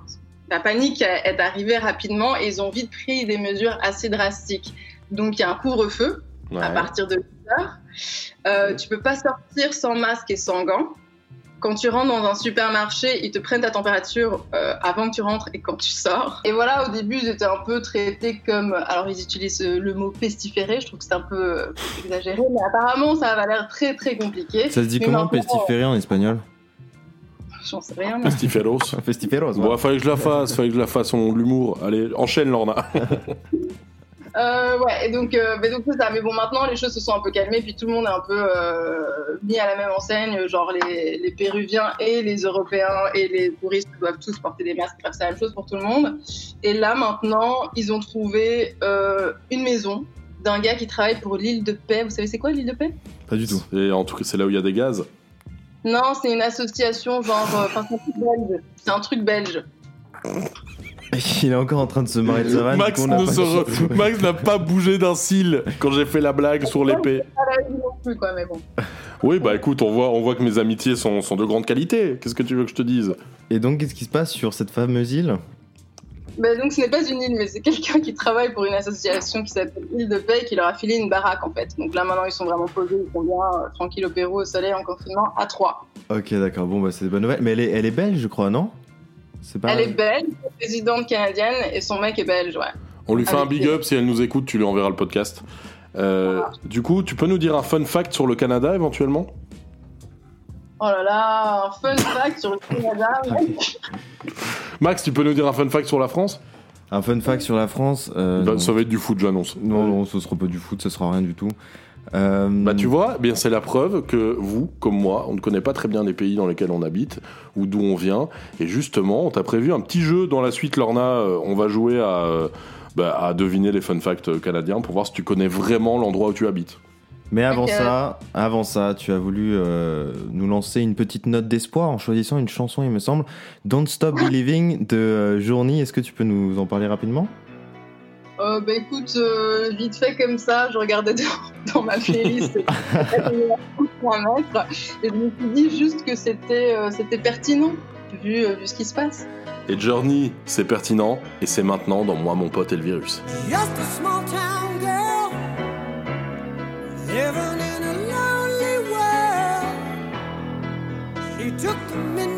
S11: la panique est arrivée rapidement et ils ont vite pris des mesures assez drastiques. Donc il y a un couvre-feu à partir de 8 heures. Euh, tu peux pas sortir sans masque et sans gants. Quand tu rentres dans un supermarché, ils te prennent ta température euh, avant que tu rentres et quand tu sors. Et voilà, au début, ils étaient un peu traités comme. Alors, ils utilisent le mot pestiféré, je trouve que c'est un peu euh, exagéré, mais apparemment, ça avait l'air très très compliqué.
S2: Ça se dit
S11: Mais
S2: comment, pestiféré en espagnol?
S11: J'en sais rien. mais-
S1: Pestiferos.
S2: Pestiferos,
S1: Bon, fallait que je la fasse, fallait que je la fasse, on de l'humour. Allez, enchaîne, Lorna.
S11: Euh, ouais, et donc, euh, mais donc c'est ça. Mais bon, maintenant les choses se sont un peu calmées, puis tout le monde est un peu euh, mis à la même enseigne. Genre les, les Péruviens et les Européens et les touristes doivent tous porter des masques. Bref, c'est la même chose pour tout le monde. Et là maintenant, ils ont trouvé euh, une maison d'un gars qui travaille pour l'île de paix. Vous savez c'est quoi l'île de paix?
S1: Pas du tout. Et en tout cas, c'est là où il y a des gaz.
S11: Non, c'est une association genre. euh, Enfin, c'est un truc belge. C'est un truc belge.
S2: Il est encore en train de se marrer de sa vanne.
S1: Max
S2: pas de-
S1: re- n'a pas bougé d'un cil quand j'ai fait la blague sur l'épée.
S11: Pas la vie non plus, quoi, mais bon.
S1: Oui, bah écoute, on voit, on voit que mes amitiés sont, sont de grande qualité. Qu'est-ce que tu veux que je te dise?
S2: Et donc, qu'est-ce qui se passe sur cette fameuse île?
S11: Bah, donc ce n'est pas une île, mais c'est quelqu'un qui travaille pour une association qui s'appelle Île de Paix et qui leur a filé une baraque en fait. Donc là maintenant ils sont vraiment posés, ils sont bien euh, tranquilles au Pérou, au soleil, en confinement, à trois.
S2: Ok, d'accord. Bon, bah, c'est des bonnes nouvelles. Mais elle est, elle est belge, je crois, non? C'est pas.
S11: Elle est belge, présidente canadienne et son mec est belge, ouais.
S1: On lui fait
S11: Avec
S1: un big up si elle nous écoute, tu lui enverras le podcast. Euh, Du coup, tu peux nous dire un fun fact sur le Canada éventuellement?
S11: Oh là là, un fun fact sur le Canada. mec.
S1: Max, tu peux nous dire un fun fact sur la France?
S2: Un fun fact sur la France. euh,
S1: Bah,
S2: non.
S1: Ça va être du foot, j'annonce.
S2: Non, non, ce sera pas du foot, ce sera rien du tout. Euh,
S1: Bah tu vois, eh bien c'est la preuve que vous, comme moi, on ne connaît pas très bien les pays dans lesquels on habite ou d'où on vient. Et justement, on t'a prévu un petit jeu dans la suite, Lorna. euh, on va jouer à, euh, bah, à deviner les fun facts canadiens pour voir si tu connais vraiment l'endroit où tu habites.
S2: Mais avant ça, avant ça, tu as voulu euh, nous lancer une petite note d'espoir en choisissant une chanson, il me semble, Don't Stop Believing de euh, Journey. Est-ce que tu peux nous en parler rapidement?
S11: Euh, bah écoute, euh, vite fait comme ça, je regardais dans, dans ma playlist et je me suis dit juste que c'était euh, c'était pertinent vu, euh, vu ce qui se passe.
S1: Et Journey, c'est pertinent et c'est maintenant dans Moi, mon pote et le virus.
S12: Just a small town girl living in a lonely world. She took the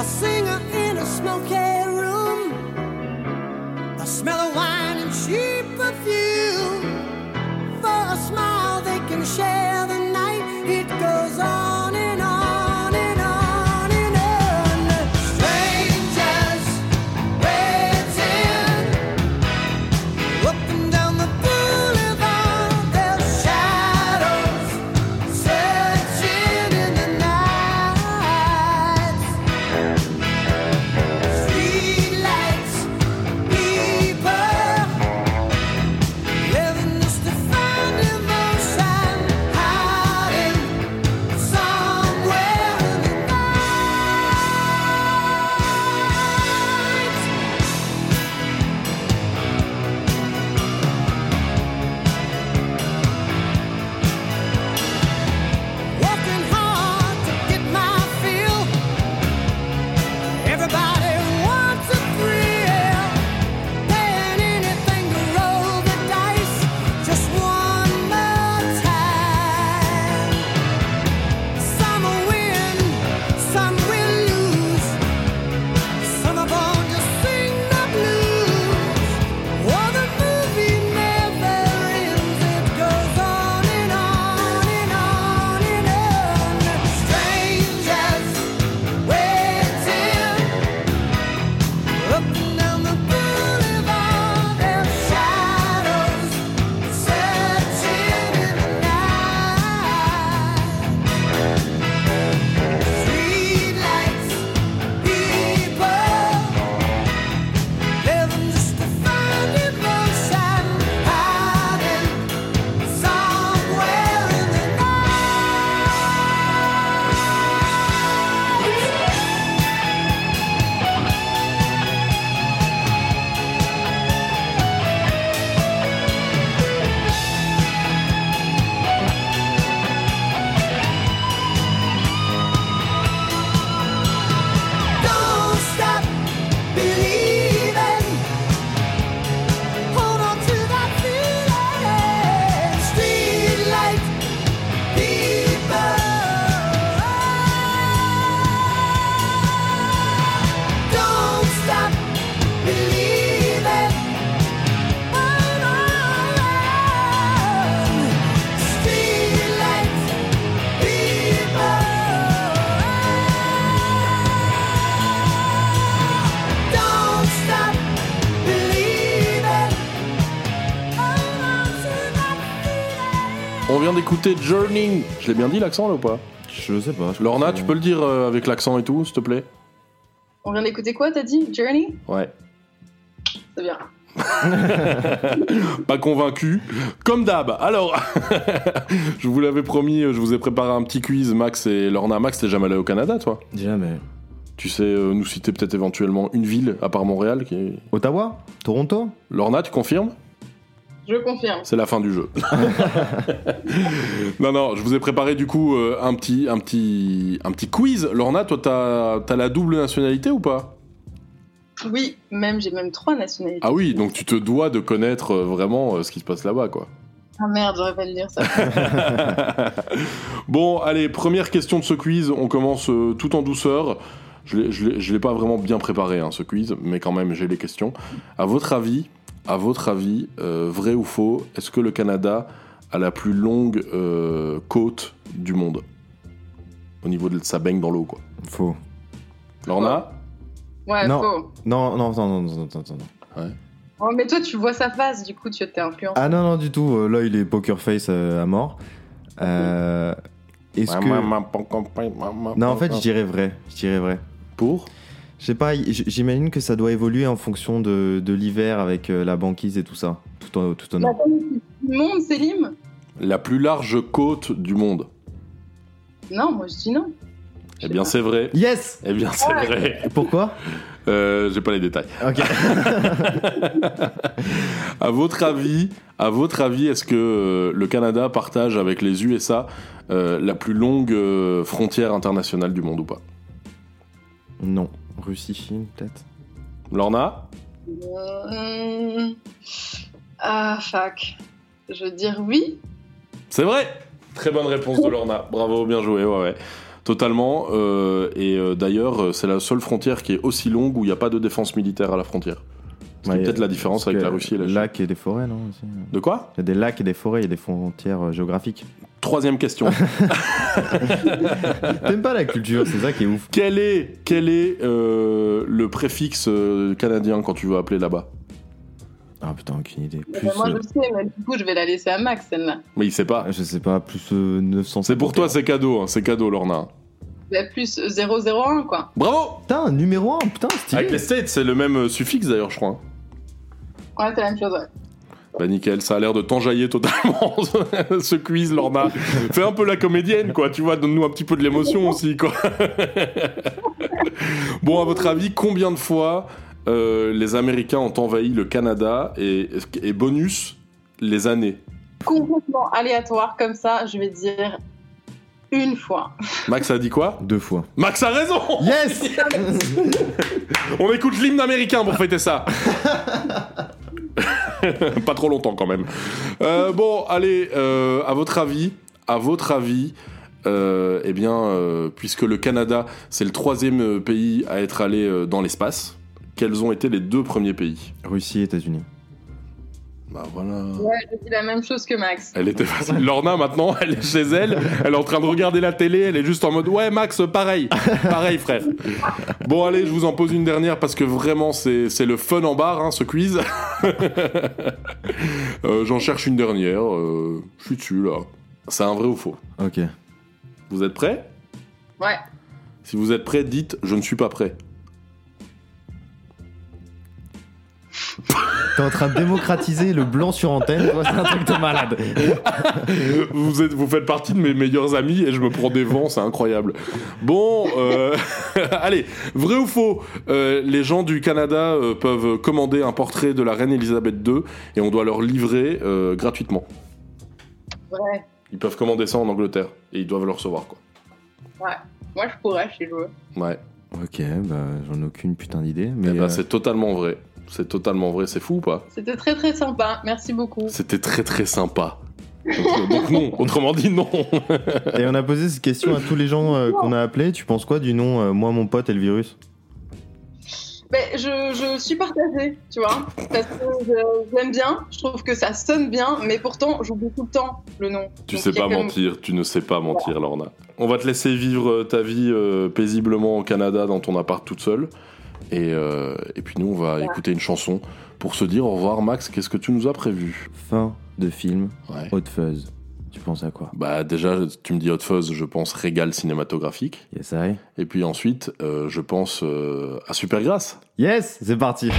S12: A singer in a smoky
S1: D'écouter Journey. Je l'ai bien dit l'accent là ou pas?
S2: Je sais pas. je
S1: Lorna, tu peux le dire euh, avec l'accent et tout, s'il te plaît?
S11: On vient d'écouter quoi, t'as dit? Journey?
S1: Ouais.
S11: C'est bien.
S1: Pas convaincu, comme d'hab. Alors, je vous l'avais promis, je vous ai préparé un petit quiz, Max et Lorna. Max, t'es jamais allé au Canada, toi?
S2: Jamais.
S1: Tu sais euh, nous citer peut-être éventuellement une ville, à part Montréal, qui est...
S2: Ottawa? Toronto?
S1: Lorna, tu confirmes?
S11: Je confirme.
S1: C'est la fin du jeu. non, non, je vous ai préparé du coup euh, un, petit, un, petit, un petit quiz. Lorna, toi, t'as as la double nationalité ou pas?
S11: Oui, même j'ai même trois nationalités.
S1: Ah oui, donc tu te dois de connaître euh, vraiment euh, ce qui se passe là-bas, quoi.
S11: Ah merde, j'aurais pas le dire ça.
S1: Bon, allez, première question de ce quiz. On commence tout en douceur. Je l'ai pas vraiment bien préparé, hein, ce quiz, mais quand même, j'ai les questions. À votre avis, à votre avis, euh, vrai ou faux, est-ce que le Canada a la plus longue euh, côte du monde? Au niveau de sa baigne dans l'eau, quoi.
S2: Faux.
S1: Lorna?
S11: Ouais,
S2: non.
S11: faux.
S2: non, non, non, non, non, non, non, non.
S11: Oh, mais toi, tu vois sa face, du coup, tu t'es influencé.
S2: Ah non, non, du tout. euh, Là, il est poker face euh, à mort. Euh, Est-ce que. Non, en fait, je dirais vrai. Je dirais vrai.
S1: Pour?
S2: Je sais pas, j'imagine que ça doit évoluer en fonction de, de l'hiver avec euh, la banquise et tout ça. Tout en, tout en
S11: Bah, Le monde, Célim?
S1: La plus large côte du monde.
S11: Non, moi je dis non.
S1: Eh bien, c'est vrai.
S2: Yes
S1: Eh bien, c'est
S11: Ouais.
S1: vrai.
S2: Pourquoi?
S1: Euh, J'ai pas les détails.
S2: Ok.
S1: À votre avis, à votre avis, est-ce que euh, le Canada partage avec les USA euh, la plus longue frontière internationale du monde ou pas?
S2: Non. Russie, Chine, peut-être
S1: Lorna
S11: Euh, Ah, fuck. Je veux dire oui.
S1: C'est vrai Très bonne réponse de Lorna. Bravo, bien joué, ouais, ouais. Totalement. euh, et euh, d'ailleurs, c'est la seule frontière qui est aussi longue où il n'y a pas de défense militaire à la frontière. C'est
S2: Ouais,
S1: peut-être la différence avec la Russie et la Chine.
S2: Lacs et des forêts, non aussi.
S1: De quoi?
S2: Il y a des lacs et des forêts, il y a des frontières géographiques.
S1: Troisième question.
S2: T'aimes pas la culture, c'est ça qui est ouf.
S1: quel est, quel est euh, le préfixe euh, canadien quand tu veux appeler là-bas?
S2: Ah putain, aucune idée. Plus,
S11: moi je
S2: euh,
S11: sais, mais du coup je vais la laisser à Max celle-là.
S1: Mais il sait pas.
S2: je sais pas, plus euh, 900.
S1: C'est pour toi, c'est cadeau, hein, c'est cadeau, Lorna.
S11: Bah, plus 001 quoi.
S1: Bravo
S2: Putain, numéro 1, putain, stylé.
S1: Avec les States, c'est le même suffixe d'ailleurs, je crois.
S11: Ouais, c'est la même chose, ouais.
S1: Bah nickel, ça a l'air de t'enjailler totalement ce quiz, Lorna. Fais un peu la comédienne, quoi, tu vois, donne-nous un petit peu de l'émotion aussi, quoi. bon, à votre avis, combien de fois euh, les Américains ont envahi le Canada et, et bonus, les années?
S11: Complètement aléatoire comme ça, je vais dire une fois.
S1: Max a dit quoi?
S2: Deux fois.
S1: Max a raison
S2: Yes
S1: On écoute l'hymne américain pour fêter ça. Pas trop longtemps quand même. Euh, bon, allez, euh, à votre avis, à votre avis, euh, eh bien, puisque le Canada c'est le troisième pays à être allé dans l'espace, quels ont été les deux premiers pays?
S2: Russie, États-Unis.
S1: Bah voilà.
S11: Ouais, je dis la même chose que Max.
S1: Elle était facile. Lorna maintenant, elle est chez elle, elle est en train de regarder la télé, elle est juste en mode ouais Max, pareil, pareil frère. Bon allez, je vous en pose une dernière parce que vraiment c'est c'est le fun en barre hein, ce quiz. Euh, J'en cherche une dernière, euh, je suis dessus là. C'est un vrai ou faux?
S2: Ok.
S1: Vous êtes prêts?
S11: Ouais.
S1: Si vous êtes prêts, dites je ne suis pas prêt.
S2: T'es en train de démocratiser le blanc sur antenne, c'est un truc de malade.
S1: vous, êtes, vous faites partie de mes meilleurs amis et je me prends des vents, c'est incroyable. Bon, euh, allez, vrai ou faux euh, Les gens du Canada euh, peuvent commander un portrait de la reine Elisabeth II et on doit leur livrer euh, gratuitement.
S11: Ouais.
S1: Ils peuvent commander ça en Angleterre et ils doivent le recevoir, quoi.
S11: Ouais. Moi je pourrais, je suis joueur.
S1: Ouais.
S2: Ok, bah j'en ai aucune putain d'idée, mais
S1: Eh ben,
S2: euh,
S1: c'est totalement vrai. C'est totalement vrai, c'est fou ou pas
S11: C'était très très sympa, merci beaucoup.
S1: C'était très très sympa. Donc, donc non, autrement dit non.
S2: Et on a posé cette question à tous les gens euh, qu'on a appelés. Tu penses quoi du nom euh, Moi, mon pote et le virus?
S11: Mais je, je suis partagée, tu vois, parce que l'aime bien, je trouve que ça sonne bien, mais pourtant j'oublie tout le temps le nom.
S1: Tu
S11: Donc,
S1: sais pas
S11: même-
S1: mentir, tu ne sais pas mentir, Lorna. On va te laisser vivre euh, ta vie euh, paisiblement au Canada dans ton appart toute seule. Et, euh, et puis nous, on va écouter une chanson pour se dire au revoir, Max. Qu'est-ce que tu nous as prévu?
S2: Fin de film
S1: Ouais.
S2: Hot Fuzz. Tu penses à quoi?
S1: Bah déjà, tu me dis Hot Fuzz, je pense régal cinématographique.
S2: Yes, I.
S1: Et puis ensuite, euh, je pense euh, à Supergrass.
S2: Yes, c'est parti.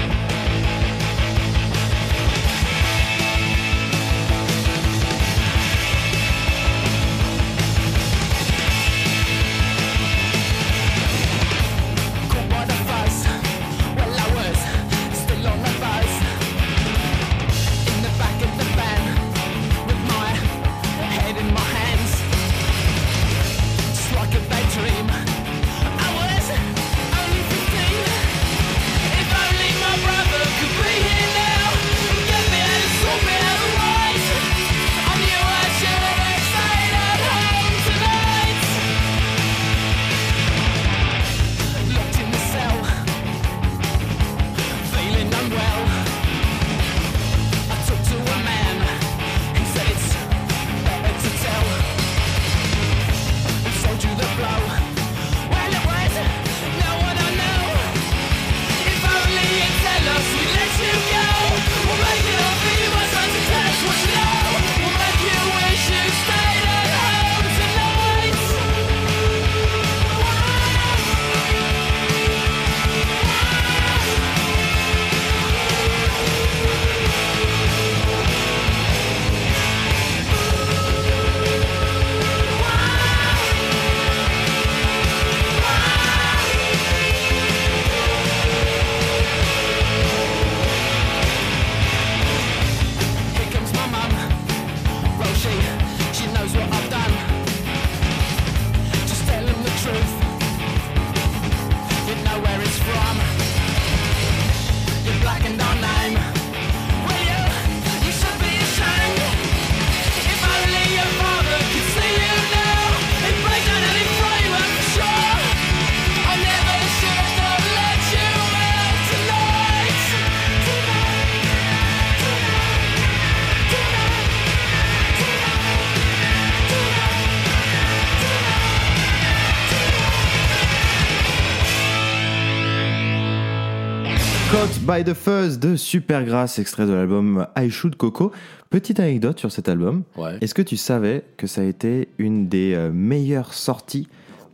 S12: By the Fuzz
S2: de Supergrass, extrait de l'album I Shoot Coco. Petite anecdote sur cet album.
S1: Ouais.
S2: Est-ce que tu savais que ça a été une des euh, meilleures sorties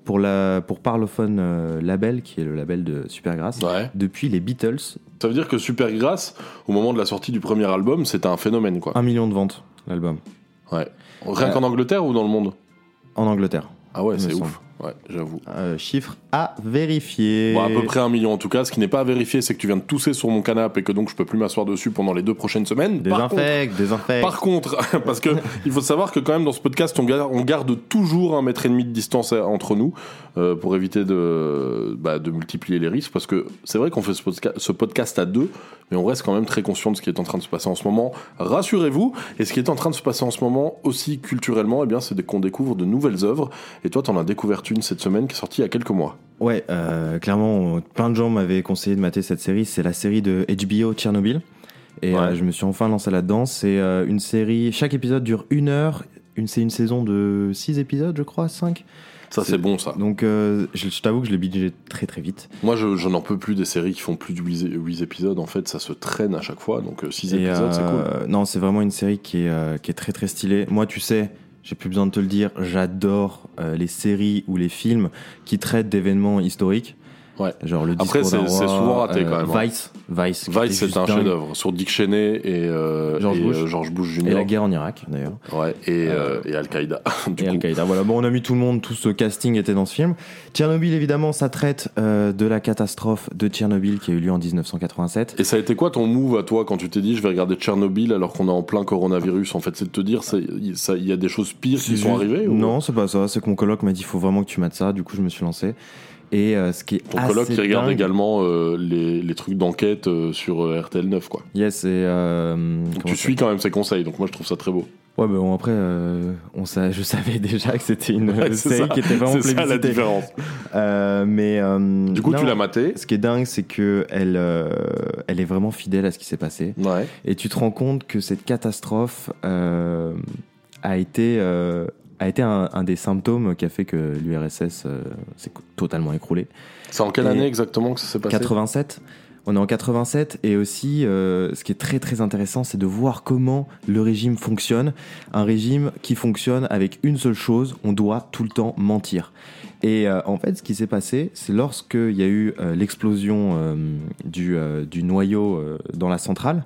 S2: pour, la, pour Parlophone euh, Label, qui est le label de Supergrass,
S1: Ouais.
S2: depuis les Beatles?
S1: Ça veut dire que Supergrass, au moment de la sortie du premier album, c'était un phénomène, quoi.
S2: Un million de ventes, l'album.
S1: Ouais. Rien
S2: Euh,
S1: qu'en Angleterre ou dans le monde?
S2: En Angleterre.
S1: Ah ouais, c'est ouf. Ouais, j'avoue.
S2: Euh, chiffre à vérifier.
S1: Bon, à peu près un million en tout cas. Ce qui n'est pas à vérifier, c'est que tu viens de tousser sur mon canapé et que donc je peux plus m'asseoir dessus pendant les deux prochaines semaines.
S2: Désinfecte, désinfecte.
S1: Par contre, parce que il faut savoir que quand même dans ce podcast, on garde, on garde toujours un mètre et demi de distance entre nous euh, pour éviter de, bah, de multiplier les risques. Parce que c'est vrai qu'on fait ce, podca- ce podcast à deux, mais on reste quand même très conscient de ce qui est en train de se passer en ce moment. Rassurez-vous. Et ce qui est en train de se passer en ce moment aussi culturellement, eh bien, c'est qu'on découvre de nouvelles œuvres. Et toi, t'en as découvert une cette semaine qui est sortie il y a quelques mois.
S2: Ouais, euh, clairement, plein de gens m'avaient conseillé de mater cette série. C'est la série de HBO Tchernobyl. Et
S1: Ouais.
S2: euh, je me suis enfin lancé là-dedans. C'est euh, une série, chaque épisode dure une heure. Une, c'est une saison de six épisodes, je crois, cinq.
S1: Ça, c'est bon, ça.
S2: Donc, euh, je, je t'avoue que je l'ai bingé très très vite.
S1: Moi, je, je n'en peux plus des séries qui font plus de 8, épisodes. En fait, ça se traîne à chaque fois. Donc, 6
S2: Et,
S1: épisodes, c'est cool.
S2: Non, c'est vraiment une série qui est, qui est très très stylée. Moi, tu sais, j'ai plus besoin de te le dire, j'adore euh, les séries ou les films qui traitent d'événements historiques.
S1: Ouais.
S2: Genre le
S1: Après, c'est- souvent raté,
S2: euh,
S1: quand même, hein.
S2: Vice, Vice,
S1: Vice, c'est un chef-d'œuvre sur Dick Cheney et, euh,
S2: George
S1: et,
S2: Bush.
S1: euh, George Bush
S2: Et
S1: Jr.
S2: la guerre en Irak, d'ailleurs.
S1: Ouais, et, euh, et Al-Qaïda.
S2: Et. Al-Qaïda. Voilà, bon, on a mis tout le monde, tout ce casting était dans ce film. Tchernobyl, évidemment, ça traite euh, de la catastrophe de Tchernobyl qui a eu lieu en 1987.
S1: Et ça a été quoi ton move à toi quand tu t'es dit je vais regarder Tchernobyl alors qu'on est en plein coronavirus? En fait, c'est de te dire il ça- il y a des choses pires qui sont arrivées ou-
S2: Non, c'est pas ça. C'est que mon coloc m'a dit faut vraiment que tu mates ça. Du coup, je me suis lancé. Et euh, ce qui est
S1: Ton coloc
S2: assez
S1: qui regarde
S2: dingue-
S1: également euh, les, les trucs d'enquête euh, sur euh, RTL 9, quoi.
S2: Yes, et.
S1: tu suis quand même ses conseils, donc moi je trouve ça très beau.
S2: Ouais, mais bon, après, on sa- je savais déjà que c'était une
S1: Ouais,
S2: série
S1: ça.
S2: qui était vraiment
S1: C'est ça, la différence.
S2: Mais
S1: Du coup, tu l'as maté.
S2: Ce qui est dingue, c'est que elle, elle est vraiment fidèle à ce qui s'est passé.
S1: Ouais.
S2: Et tu te rends compte que cette catastrophe a été euh, a été un, un des symptômes qui a fait que l'URSS euh, s'est totalement écroulé.
S1: C'est en quelle
S2: Et
S1: année exactement que ça s'est passé?
S2: 87. On est en 87 et aussi, euh, ce qui est très très intéressant, c'est de voir comment le régime fonctionne. Un régime qui fonctionne avec une seule chose, on doit tout le temps mentir. Et euh, en fait, ce qui s'est passé, c'est lorsqu'il y a eu l'explosion du, du noyau dans la centrale,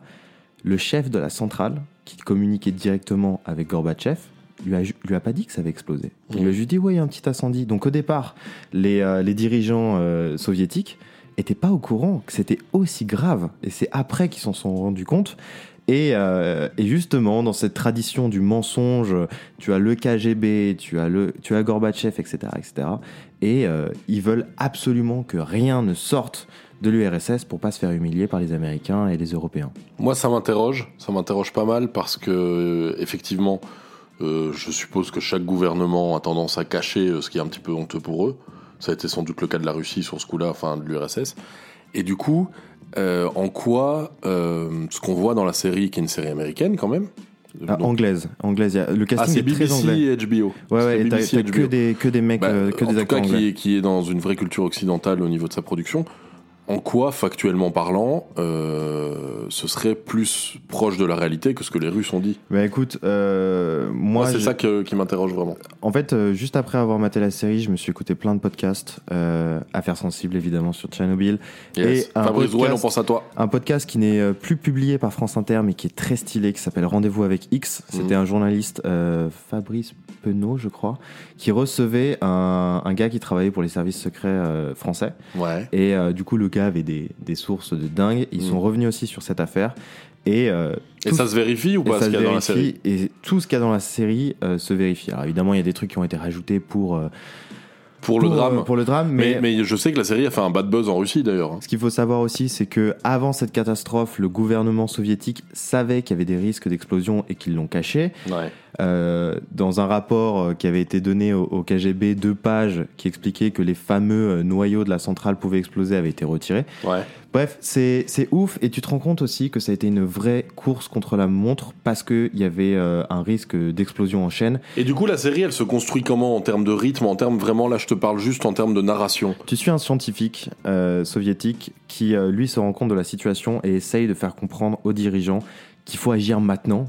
S2: le chef de la centrale, qui communiquait directement avec Gorbatchev, lui a, lui a pas dit que ça avait explosé. Il lui a juste dit, ouais, il y a un petit incendie. Donc au départ, les, euh, les dirigeants euh, soviétiques étaient pas au courant que c'était aussi grave. Et c'est après qu'ils s'en sont rendus compte. Et, euh, et justement, dans cette tradition du mensonge, tu as le KGB, tu as, le, tu as Gorbatchev, etc. etc. et ils veulent absolument que rien ne sorte de l'URSS pour pas se faire humilier par les Américains et les Européens.
S1: Moi, ça m'interroge, ça m'interroge pas mal parce que, effectivement, euh, je suppose que chaque gouvernement a tendance à cacher euh, ce qui est un petit peu honteux pour eux. Ça a été sans doute le cas de la Russie sur ce coup-là, enfin de l'URSS. Et du coup, euh, en quoi euh, ce qu'on voit dans la série, qui est une série américaine quand même,
S2: Ah, anglaise, anglaise. il y a- Le
S1: ah,
S2: casting
S1: c'est
S2: est très
S1: BBC
S2: anglais.
S1: et HBO.
S2: Ouais, ouais, t'as que des, que des mecs,
S1: Bah,
S2: euh, que
S1: en
S2: des
S1: tout
S2: acteurs
S1: cas, qui est, qui est dans une vraie culture occidentale au niveau de sa production. En quoi, factuellement parlant, euh, ce serait plus proche de la réalité que ce que les Russes ont dit?
S2: Bah écoute, euh, moi,
S1: Moi, c'est ça que- qui m'interroge vraiment.
S2: En fait, euh, juste après avoir maté la série, je me suis écouté plein de podcasts, Affaires sensibles évidemment sur Tchernobyl.
S1: Yes.
S2: un
S1: Fabrice
S2: podcast-
S1: on pense à toi.
S2: Un podcast qui n'est plus publié par France Inter, mais qui est très stylé, qui s'appelle Rendez-vous avec X. C'était
S1: Mhm.
S2: un journaliste, Fabrice Penaud, je crois, qui recevait un, un gars qui travaillait pour les services secrets français.
S1: Ouais.
S2: Et du coup, le gars avait des, des sources de dingue. Ils sont revenus aussi sur cette affaire. Et, euh,
S1: Et ça se vérifie ou pas, ce qu'il y a dans la
S2: vérifie, Et tout ce qu'il y a dans la série euh, se vérifie. Alors évidemment, il y a des trucs qui ont été rajoutés pour euh,
S1: Pour le drame.
S2: pour le drame, mais,
S1: Mais, mais je sais que la série a fait un bad buzz en Russie d'ailleurs.
S2: ce qu'il faut savoir aussi, c'est que avant cette catastrophe, le gouvernement soviétique savait qu'il y avait des risques d'explosion et qu'ils l'ont caché.
S1: Ouais.
S2: Euh, dans un rapport euh, qui avait été donné au, au KGB, deux pages qui expliquaient que les fameux noyaux de la centrale pouvaient exploser avaient été retirés.
S1: Ouais.
S2: Bref, c'est c'est ouf et tu te rends compte aussi que ça a été une vraie course contre la montre parce qu'il y avait euh, un risque d'explosion en chaîne.
S1: Et du coup, la série, elle se construit comment en termes de rythme, en termes vraiment, là, je te parle juste en termes de narration.
S2: Tu suis un scientifique euh, soviétique qui, euh, lui, se rend compte de la situation et essaye de faire comprendre aux dirigeants qu'il faut agir maintenant,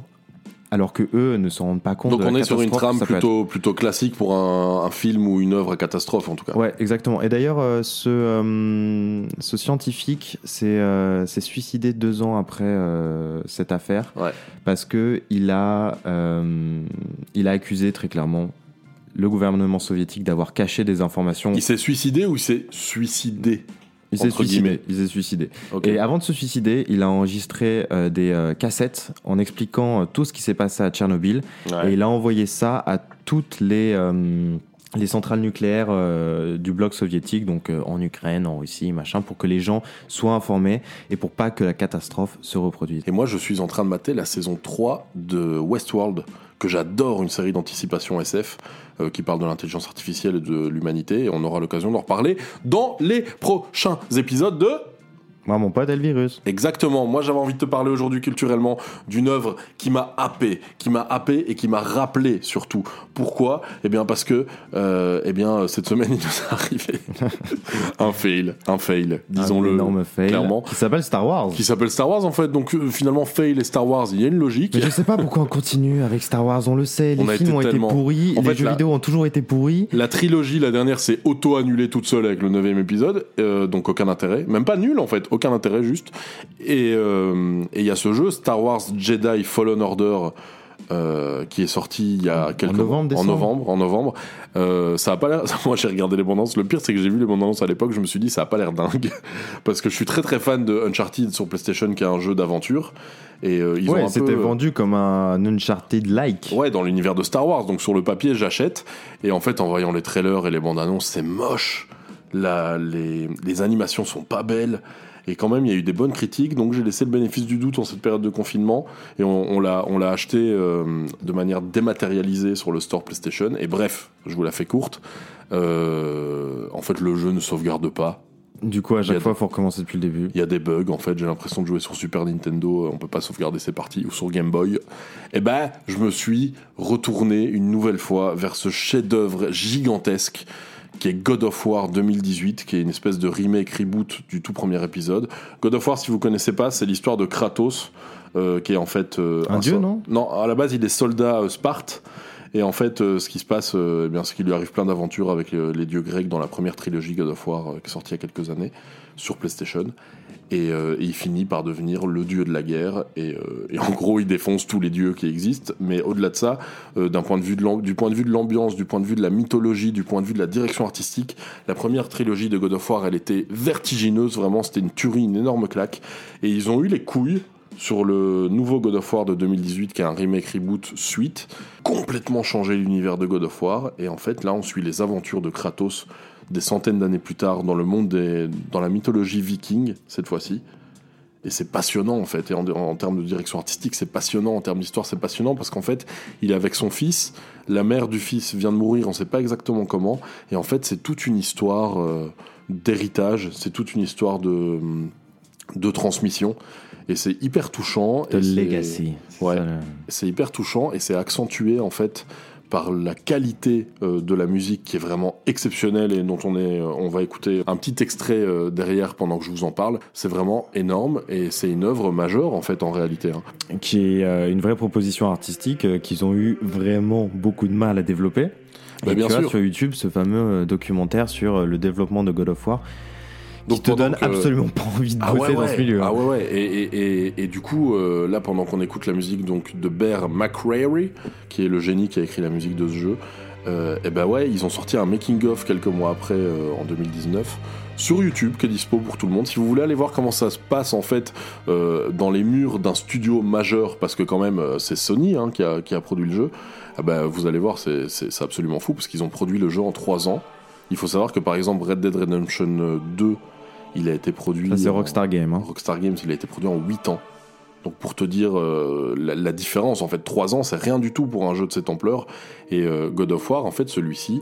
S2: alors que eux ne s'en rendent pas compte.
S1: Donc on est sur une trame
S2: être.
S1: plutôt, classique pour un, un film ou une œuvre à catastrophe en tout cas.
S2: Ouais, exactement. Et d'ailleurs, euh, ce, euh, ce scientifique s'est euh, s'est suicidé deux ans après cette affaire
S1: Ouais.
S2: parce que il a, il a accusé très clairement le gouvernement soviétique d'avoir caché des informations.
S1: Il s'est suicidé ou il s'est suicidé?
S2: Il s'est suicidé. Il s'est suicidé. Et avant de se suicider, il a enregistré euh, des euh, cassettes en expliquant euh, tout ce qui s'est passé à Tchernobyl.
S1: Ouais.
S2: Et il a envoyé ça à toutes les, euh, les centrales nucléaires euh, du bloc soviétique, donc euh, en Ukraine, en Russie, machin, pour que les gens soient informés et pour pas que la catastrophe se reproduise.
S1: Et moi, je suis en train de mater la saison 3 de Westworld, que j'adore, une série d'anticipation SF euh, qui parle de l'intelligence artificielle et de l'humanité. Et on aura l'occasion d'en reparler dans les prochains épisodes de
S2: Moi, mon pote Elvirus.
S1: Exactement. Moi, j'avais envie de te parler aujourd'hui culturellement d'une œuvre qui m'a happé, qui m'a happé et qui m'a rappelé surtout. Pourquoi? Eh bien, parce que, euh, eh bien, cette semaine, il nous est arrivé un fail, un fail, disons-le
S2: Un énorme fail.
S1: clairement,
S2: Qui s'appelle Star Wars.
S1: qui s'appelle Star Wars en fait. Donc euh, finalement, fail et Star Wars, il y a une logique.
S2: Mais je sais pas pourquoi on continue avec Star Wars, on le sait, les
S1: On
S2: films
S1: été
S2: ont
S1: tellement-
S2: été pourris,
S1: En
S2: les
S1: fait,
S2: jeux
S1: là-
S2: vidéo ont toujours été pourris.
S1: La trilogie, la dernière, c'est auto-annulée toute seule avec le neuvième épisode, euh, donc aucun intérêt, même pas nul en fait, aucun intérêt juste. Et euh, et il y a ce jeu Star Wars Jedi Fallen Order. euh, qui est sorti il y a quelques
S2: novembre,
S1: mois, en novembre, en novembre. Euh, ça a pas l'air. Moi, j'ai regardé les bandes annonces. Le pire, c'est que j'ai vu les bandes annonces à l'époque. Je me suis dit, ça a pas l'air dingue, parce que je suis très très fan de Uncharted sur PlayStation, qui est un jeu d'aventure. Et euh, ils ont
S2: ouais, c'était
S1: peu,
S2: vendu comme un Uncharted-like.
S1: Ouais, dans l'univers de Star Wars. Donc sur le papier, j'achète. Et en fait, en voyant les trailers et les bandes annonces, c'est moche. La, les, les animations sont pas belles. Et quand même, il y a eu des bonnes critiques. Donc j'ai laissé le bénéfice du doute en cette période de confinement. Et on, on l'a, acheté euh, de manière dématérialisée sur le store PlayStation. Et bref, je vous la fais courte. Euh, en fait, le jeu ne sauvegarde pas.
S2: Du coup, à chaque fois, il faut recommencer depuis le début.
S1: Il y a des bugs en fait, j'ai l'impression de jouer sur Super Nintendo, on peut pas sauvegarder ses parties, ou sur Game Boy. Et ben, je me suis retourné une nouvelle fois vers ce chef-d'œuvre gigantesque qui est God of War 2018, qui est une espèce de remake reboot du tout premier épisode. God of War, si vous connaissez pas, c'est l'histoire de Kratos, euh, qui est en fait euh,
S2: Un dieu, non?
S1: Non, à la base, il est soldat euh, Sparte. Et en fait, euh, ce qui se passe, euh, eh bien, c'est qu'il lui arrive plein d'aventures avec euh, les dieux grecs dans la première trilogie God of War qui est sortie il y a quelques années sur PlayStation. Et, euh, et il finit par devenir le dieu de la guerre. Et, euh, et en gros, il défonce tous les dieux qui existent. Mais au-delà de ça, euh, d'un point de vue du point de vue de l'ambiance, du point de vue de la mythologie, du point de vue de la direction artistique, la première trilogie de God of War, elle était vertigineuse. Vraiment, c'était une tuerie, une énorme claque. Et ils ont eu les couilles sur le nouveau God of War de 2018, qui est un remake reboot suite, complètement changer l'univers de God of War. Et en fait, là, on suit les aventures de Kratos des centaines d'années plus tard dans le monde des, dans la mythologie viking cette fois-ci. Et c'est passionnant en fait. Et en, en termes de direction artistique, c'est passionnant. En termes d'histoire, c'est passionnant parce qu'en fait, il est avec son fils. La mère du fils vient de mourir, on ne sait pas exactement comment. Et en fait, c'est toute une histoire euh, d'héritage. C'est toute une histoire de, de transmission. Et c'est hyper touchant.
S2: De legacy.
S1: Ouais.
S2: le-
S1: C'est hyper touchant et c'est accentué en fait par la qualité euh, de la musique qui est vraiment exceptionnelle et dont on est, euh, on va écouter un petit extrait euh, derrière pendant que je vous en parle. C'est vraiment énorme et c'est une œuvre majeure en fait en réalité. hein.
S2: qui est une vraie proposition artistique qu'ils ont eu vraiment beaucoup de mal à développer.
S1: Bah,
S2: Et
S1: bien
S2: tu as sur YouTube ce fameux documentaire sur le développement de God of War qui te donne
S1: que-
S2: absolument pas envie de
S1: Ah
S2: bosser
S1: ouais,
S2: dans ce milieu. hein.
S1: Ah ouais, ouais. Et, et, et, et du coup, euh, là, pendant qu'on écoute la musique donc de Bear McCreary, qui est le génie qui a écrit la musique de ce jeu, euh, et ben ouais, ils ont sorti un making-of quelques mois après, euh, en 2019, sur YouTube, qui est dispo pour tout le monde. Si vous voulez aller voir comment ça se passe, en fait, euh, dans les murs d'un studio majeur, parce que quand même, euh, c'est Sony hein, qui, a, qui a produit le jeu, ah ben, vous allez voir, c'est- absolument fou, parce qu'ils ont produit le jeu en trois ans. Il faut savoir que, par exemple, Red Dead Redemption 2, il a été produit...
S2: Ça, c'est Rockstar Game. hein.
S1: Rockstar Games, il a été produit en 8 ans. Donc pour te dire euh, la, la différence, en fait, 3 ans, c'est rien du tout pour un jeu de cette ampleur. Et euh, God of War, en fait, celui-ci,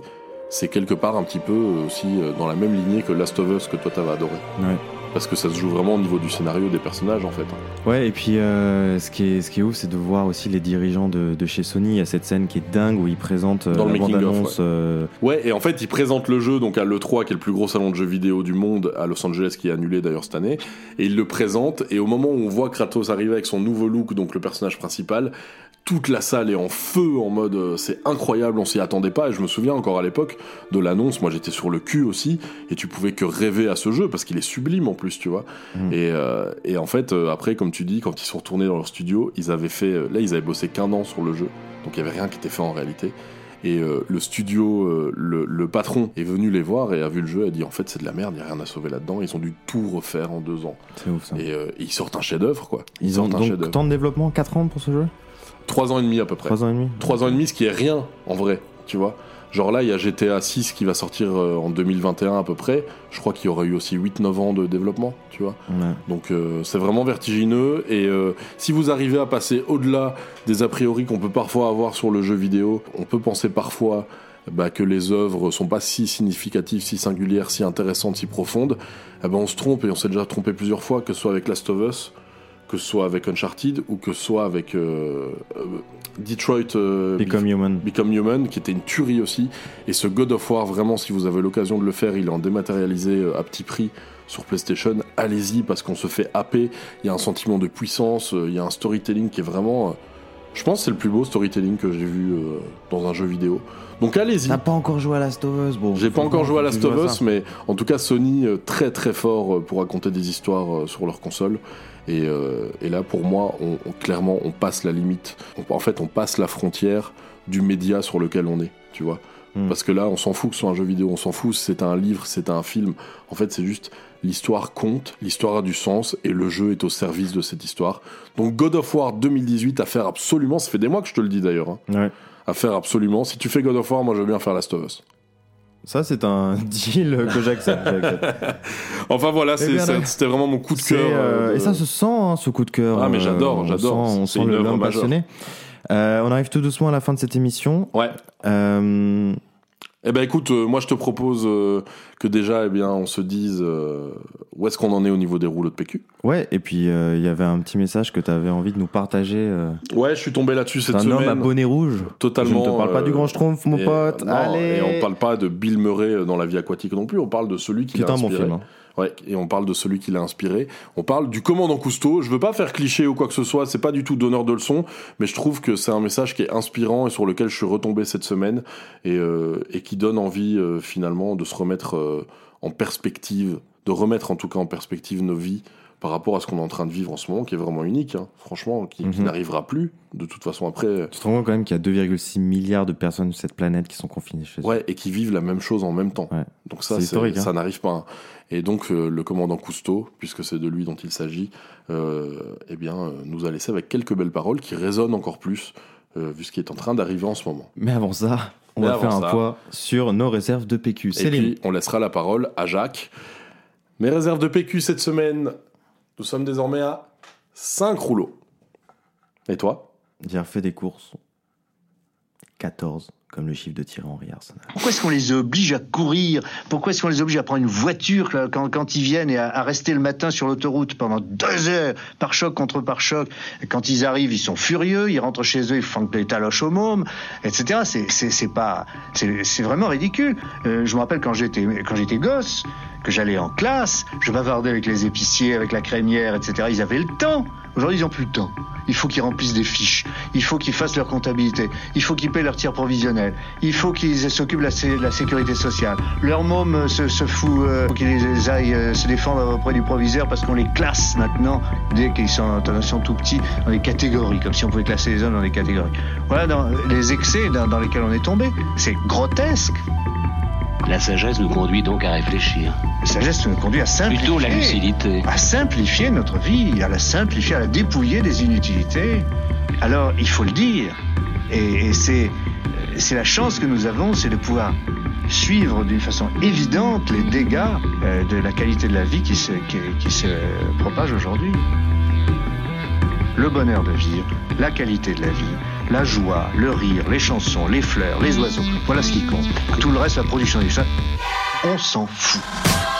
S1: c'est quelque part un petit peu aussi euh, dans la même lignée que Last of Us que toi t'avais adoré.
S2: Ouais.
S1: Parce que ça se joue vraiment au niveau du scénario des personnages, en fait.
S2: Ouais, et puis euh, ce, qui est, ce qui est ouf, c'est de voir aussi les dirigeants de, de chez Sony. Il y a cette scène qui est dingue où ils présentent euh,
S1: Dans le making of,
S2: bande-annonce. euh,
S1: Ouais, et en fait, ils présentent le jeu donc à l'E3, qui est le plus gros salon de jeux vidéo du monde, à Los Angeles, qui est annulé d'ailleurs cette année. Et ils le présentent, et au moment où on voit Kratos arriver avec son nouveau look, donc le personnage principal, toute la salle est en feu, en mode euh, c'est incroyable, on s'y attendait pas. Et je me souviens encore à l'époque de l'annonce, moi j'étais sur le cul aussi, et tu pouvais que rêver à ce jeu, parce qu'il est sublime en plus, tu vois.
S2: Mm.
S1: Et, euh, et en fait, euh, après, comme tu dis, quand ils sont retournés dans leur studio, ils avaient fait, euh, là ils avaient bossé qu'un an sur le jeu, donc il y avait rien qui était fait en réalité. Et euh, le studio, euh, le, le patron est venu les voir et a vu le jeu et a dit en fait c'est de la merde, il n'y a rien à sauver là-dedans. Ils ont dû tout refaire en deux ans.
S2: C'est ouf ça.
S1: Et euh, ils sortent un chef-d'œuvre quoi.
S2: Ils ont
S1: sortent un
S2: donc temps de développement 4 ans pour ce jeu?
S1: Trois ans et demi à peu près.
S2: 3 ans et demi
S1: Trois ans et demi, ce qui est rien en vrai, tu vois. Genre là, il y a GTA 6 qui va sortir euh, en 2021 à peu près. Je crois qu'il y aurait eu aussi 8-9 ans de développement, tu vois.
S2: Ouais.
S1: Donc euh, c'est vraiment vertigineux et euh, si vous arrivez à passer au-delà des a priori qu'on peut parfois avoir sur le jeu vidéo, on peut penser parfois bah, que les œuvres sont pas si significatives, si singulières, si intéressantes, si profondes. Eh ben on se trompe et on s'est déjà trompé plusieurs fois, que ce soit avec Last of Us, que ce soit avec Uncharted ou que ce soit avec euh, euh, Detroit euh,
S2: Become Human.
S1: Become Human, qui était une tuerie aussi. Et ce God of War, vraiment, si vous avez l'occasion de le faire, il est en dématérialisé à petit prix sur PlayStation. Allez-y parce qu'on se fait happer. Il y a un sentiment de puissance, il y a un storytelling qui est vraiment. je pense que c'est le plus beau storytelling que j'ai vu euh, dans un jeu vidéo. Donc allez-y.
S2: T'as pas encore joué à Last of Us bon,
S1: J'ai pas encore joué à Last of Us, mais en tout cas Sony très très fort pour raconter des histoires sur leur console. Et, euh, et là, pour moi, on, on- clairement, on passe la limite. On- en fait, on passe la frontière du média sur lequel on est, tu vois.
S2: Hmm.
S1: Parce que là, on s'en fout que ce soit un jeu vidéo, on s'en fout si c'est un livre, c'est un film. En fait, c'est juste l'histoire compte, l'histoire a du sens et le jeu est au service de cette histoire. Donc God of War 2018 à faire absolument, ça fait des mois que je te le dis d'ailleurs, hein,
S2: Ouais.
S1: à faire absolument. Si tu fais God of War, moi je veux bien faire Last of Us.
S2: Ça, c'est un deal que j'accepte.
S1: Enfin voilà,
S2: Eh
S1: c'était vraiment mon coup de cœur.
S2: euh,
S1: euh, de-
S2: Et ça se sent, hein, ce coup de cœur.
S1: Ah, mais
S2: euh,
S1: j'adore,
S2: on
S1: j'adore.
S2: sent- On sent le passionné. Euh, on arrive tout doucement à la fin de cette émission.
S1: Ouais.
S2: Euh,
S1: Eh ben écoute, euh, moi je te propose euh, que déjà, eh bien, on se dise euh, où est-ce qu'on en est au niveau des rouleaux de PQ.
S2: Ouais, et puis il y avait un petit message que tu avais envie de nous partager.
S1: Ouais, je suis tombé là-dessus cette
S2: d'un
S1: semaine.
S2: homme à bonnet rouge.
S1: Totalement.
S2: Je ne te parle pas du grand schtroumpf, mon
S1: et,
S2: pote.
S1: non,
S2: Allez.
S1: Et on parle pas de Bill Murray dans la vie aquatique non plus. On parle de celui qui
S2: Qui est
S1: l'a
S2: un bon
S1: inspiré.
S2: film, hein.
S1: Ouais, et on parle de celui qui l'a inspiré. On parle du commandant Cousteau. Je veux pas faire cliché ou quoi que ce soit. C'est pas du tout donneur de leçons, mais je trouve que c'est un message qui est inspirant et sur lequel je suis retombé cette semaine et, euh, et qui donne envie euh, finalement de se remettre euh, en perspective, de remettre en tout cas en perspective nos vies par rapport à ce qu'on est en train de vivre en ce moment, qui est vraiment unique, hein, franchement, qui, qui
S2: Mhm.
S1: n'arrivera plus de toute façon après.
S2: Tu te rends compte quand même qu'il y a 2,6 milliards de personnes sur cette planète qui sont confinées chez eux.
S1: Ouais, et qui vivent la même chose en même temps. Donc ça,
S2: historique, hein.
S1: ça n'arrive pas. hein. Et donc euh, le commandant Cousteau, puisque c'est de lui dont il s'agit, euh, eh bien, euh, nous a laissé avec quelques belles paroles qui résonnent encore plus, euh, vu ce qui est en train d'arriver en ce moment.
S2: Mais avant ça, on
S1: Mais
S2: va faire un
S1: ça-
S2: point sur nos réserves de PQ.
S1: Et
S2: Céline.
S1: puis, on laissera la parole à Jacques. Mes réserves de PQ cette semaine, nous sommes désormais à 5 rouleaux. Et toi?
S2: J'ai refait des courses. 14, comme le chiffre de Thierry Henry Arsenal.
S13: Pourquoi est-ce qu'on les oblige à courir? Pourquoi est-ce qu'on les oblige à prendre une voiture quand, ils viennent et à, rester le matin sur l'autoroute pendant deux heures, par choc contre par choc? Quand ils arrivent, ils sont furieux, ils rentrent chez eux, ils font des taloches au môme, etc. C'est- pas, c'est vraiment ridicule. Euh, je me rappelle quand j'étais quand j'étais gosse, que j'allais en classe, je bavardais avec les épiciers, avec la crémière, etc. Ils avaient le temps. Aujourd'hui, ils n'ont plus le temps. Il faut qu'ils remplissent des fiches. Il faut qu'ils fassent leur comptabilité. Il faut qu'ils paient leur tir provisionnel. Il faut qu'ils s'occupent de la, sé- de la sécurité sociale. Leur môme euh, se, se fout, euh, faut qu'ils aillent euh, se défendre auprès du proviseur parce qu'on les classe maintenant, dès qu'ils sont, sont tout petits, dans des catégories, comme si on pouvait classer les hommes dans des catégories. Voilà dans les excès dans, dans lesquels on est tombé. C'est grotesque.
S14: La sagesse nous conduit donc à réfléchir.
S13: La sagesse nous conduit à simplifier.
S14: Plutôt la lucidité.
S13: À simplifier notre vie, à la simplifier, à la dépouiller des inutilités. Alors, il faut le dire. Et, et c'est, c'est la chance que nous avons, c'est de pouvoir suivre d'une façon évidente les dégâts euh, de la qualité de la vie qui se, qui, qui se propage aujourd'hui. Le bonheur de vivre, la qualité de la vie, la joie, le rire, les chansons, les fleurs, les oiseaux, voilà ce qui compte. Tout le reste, la production des choses, on s'en fout.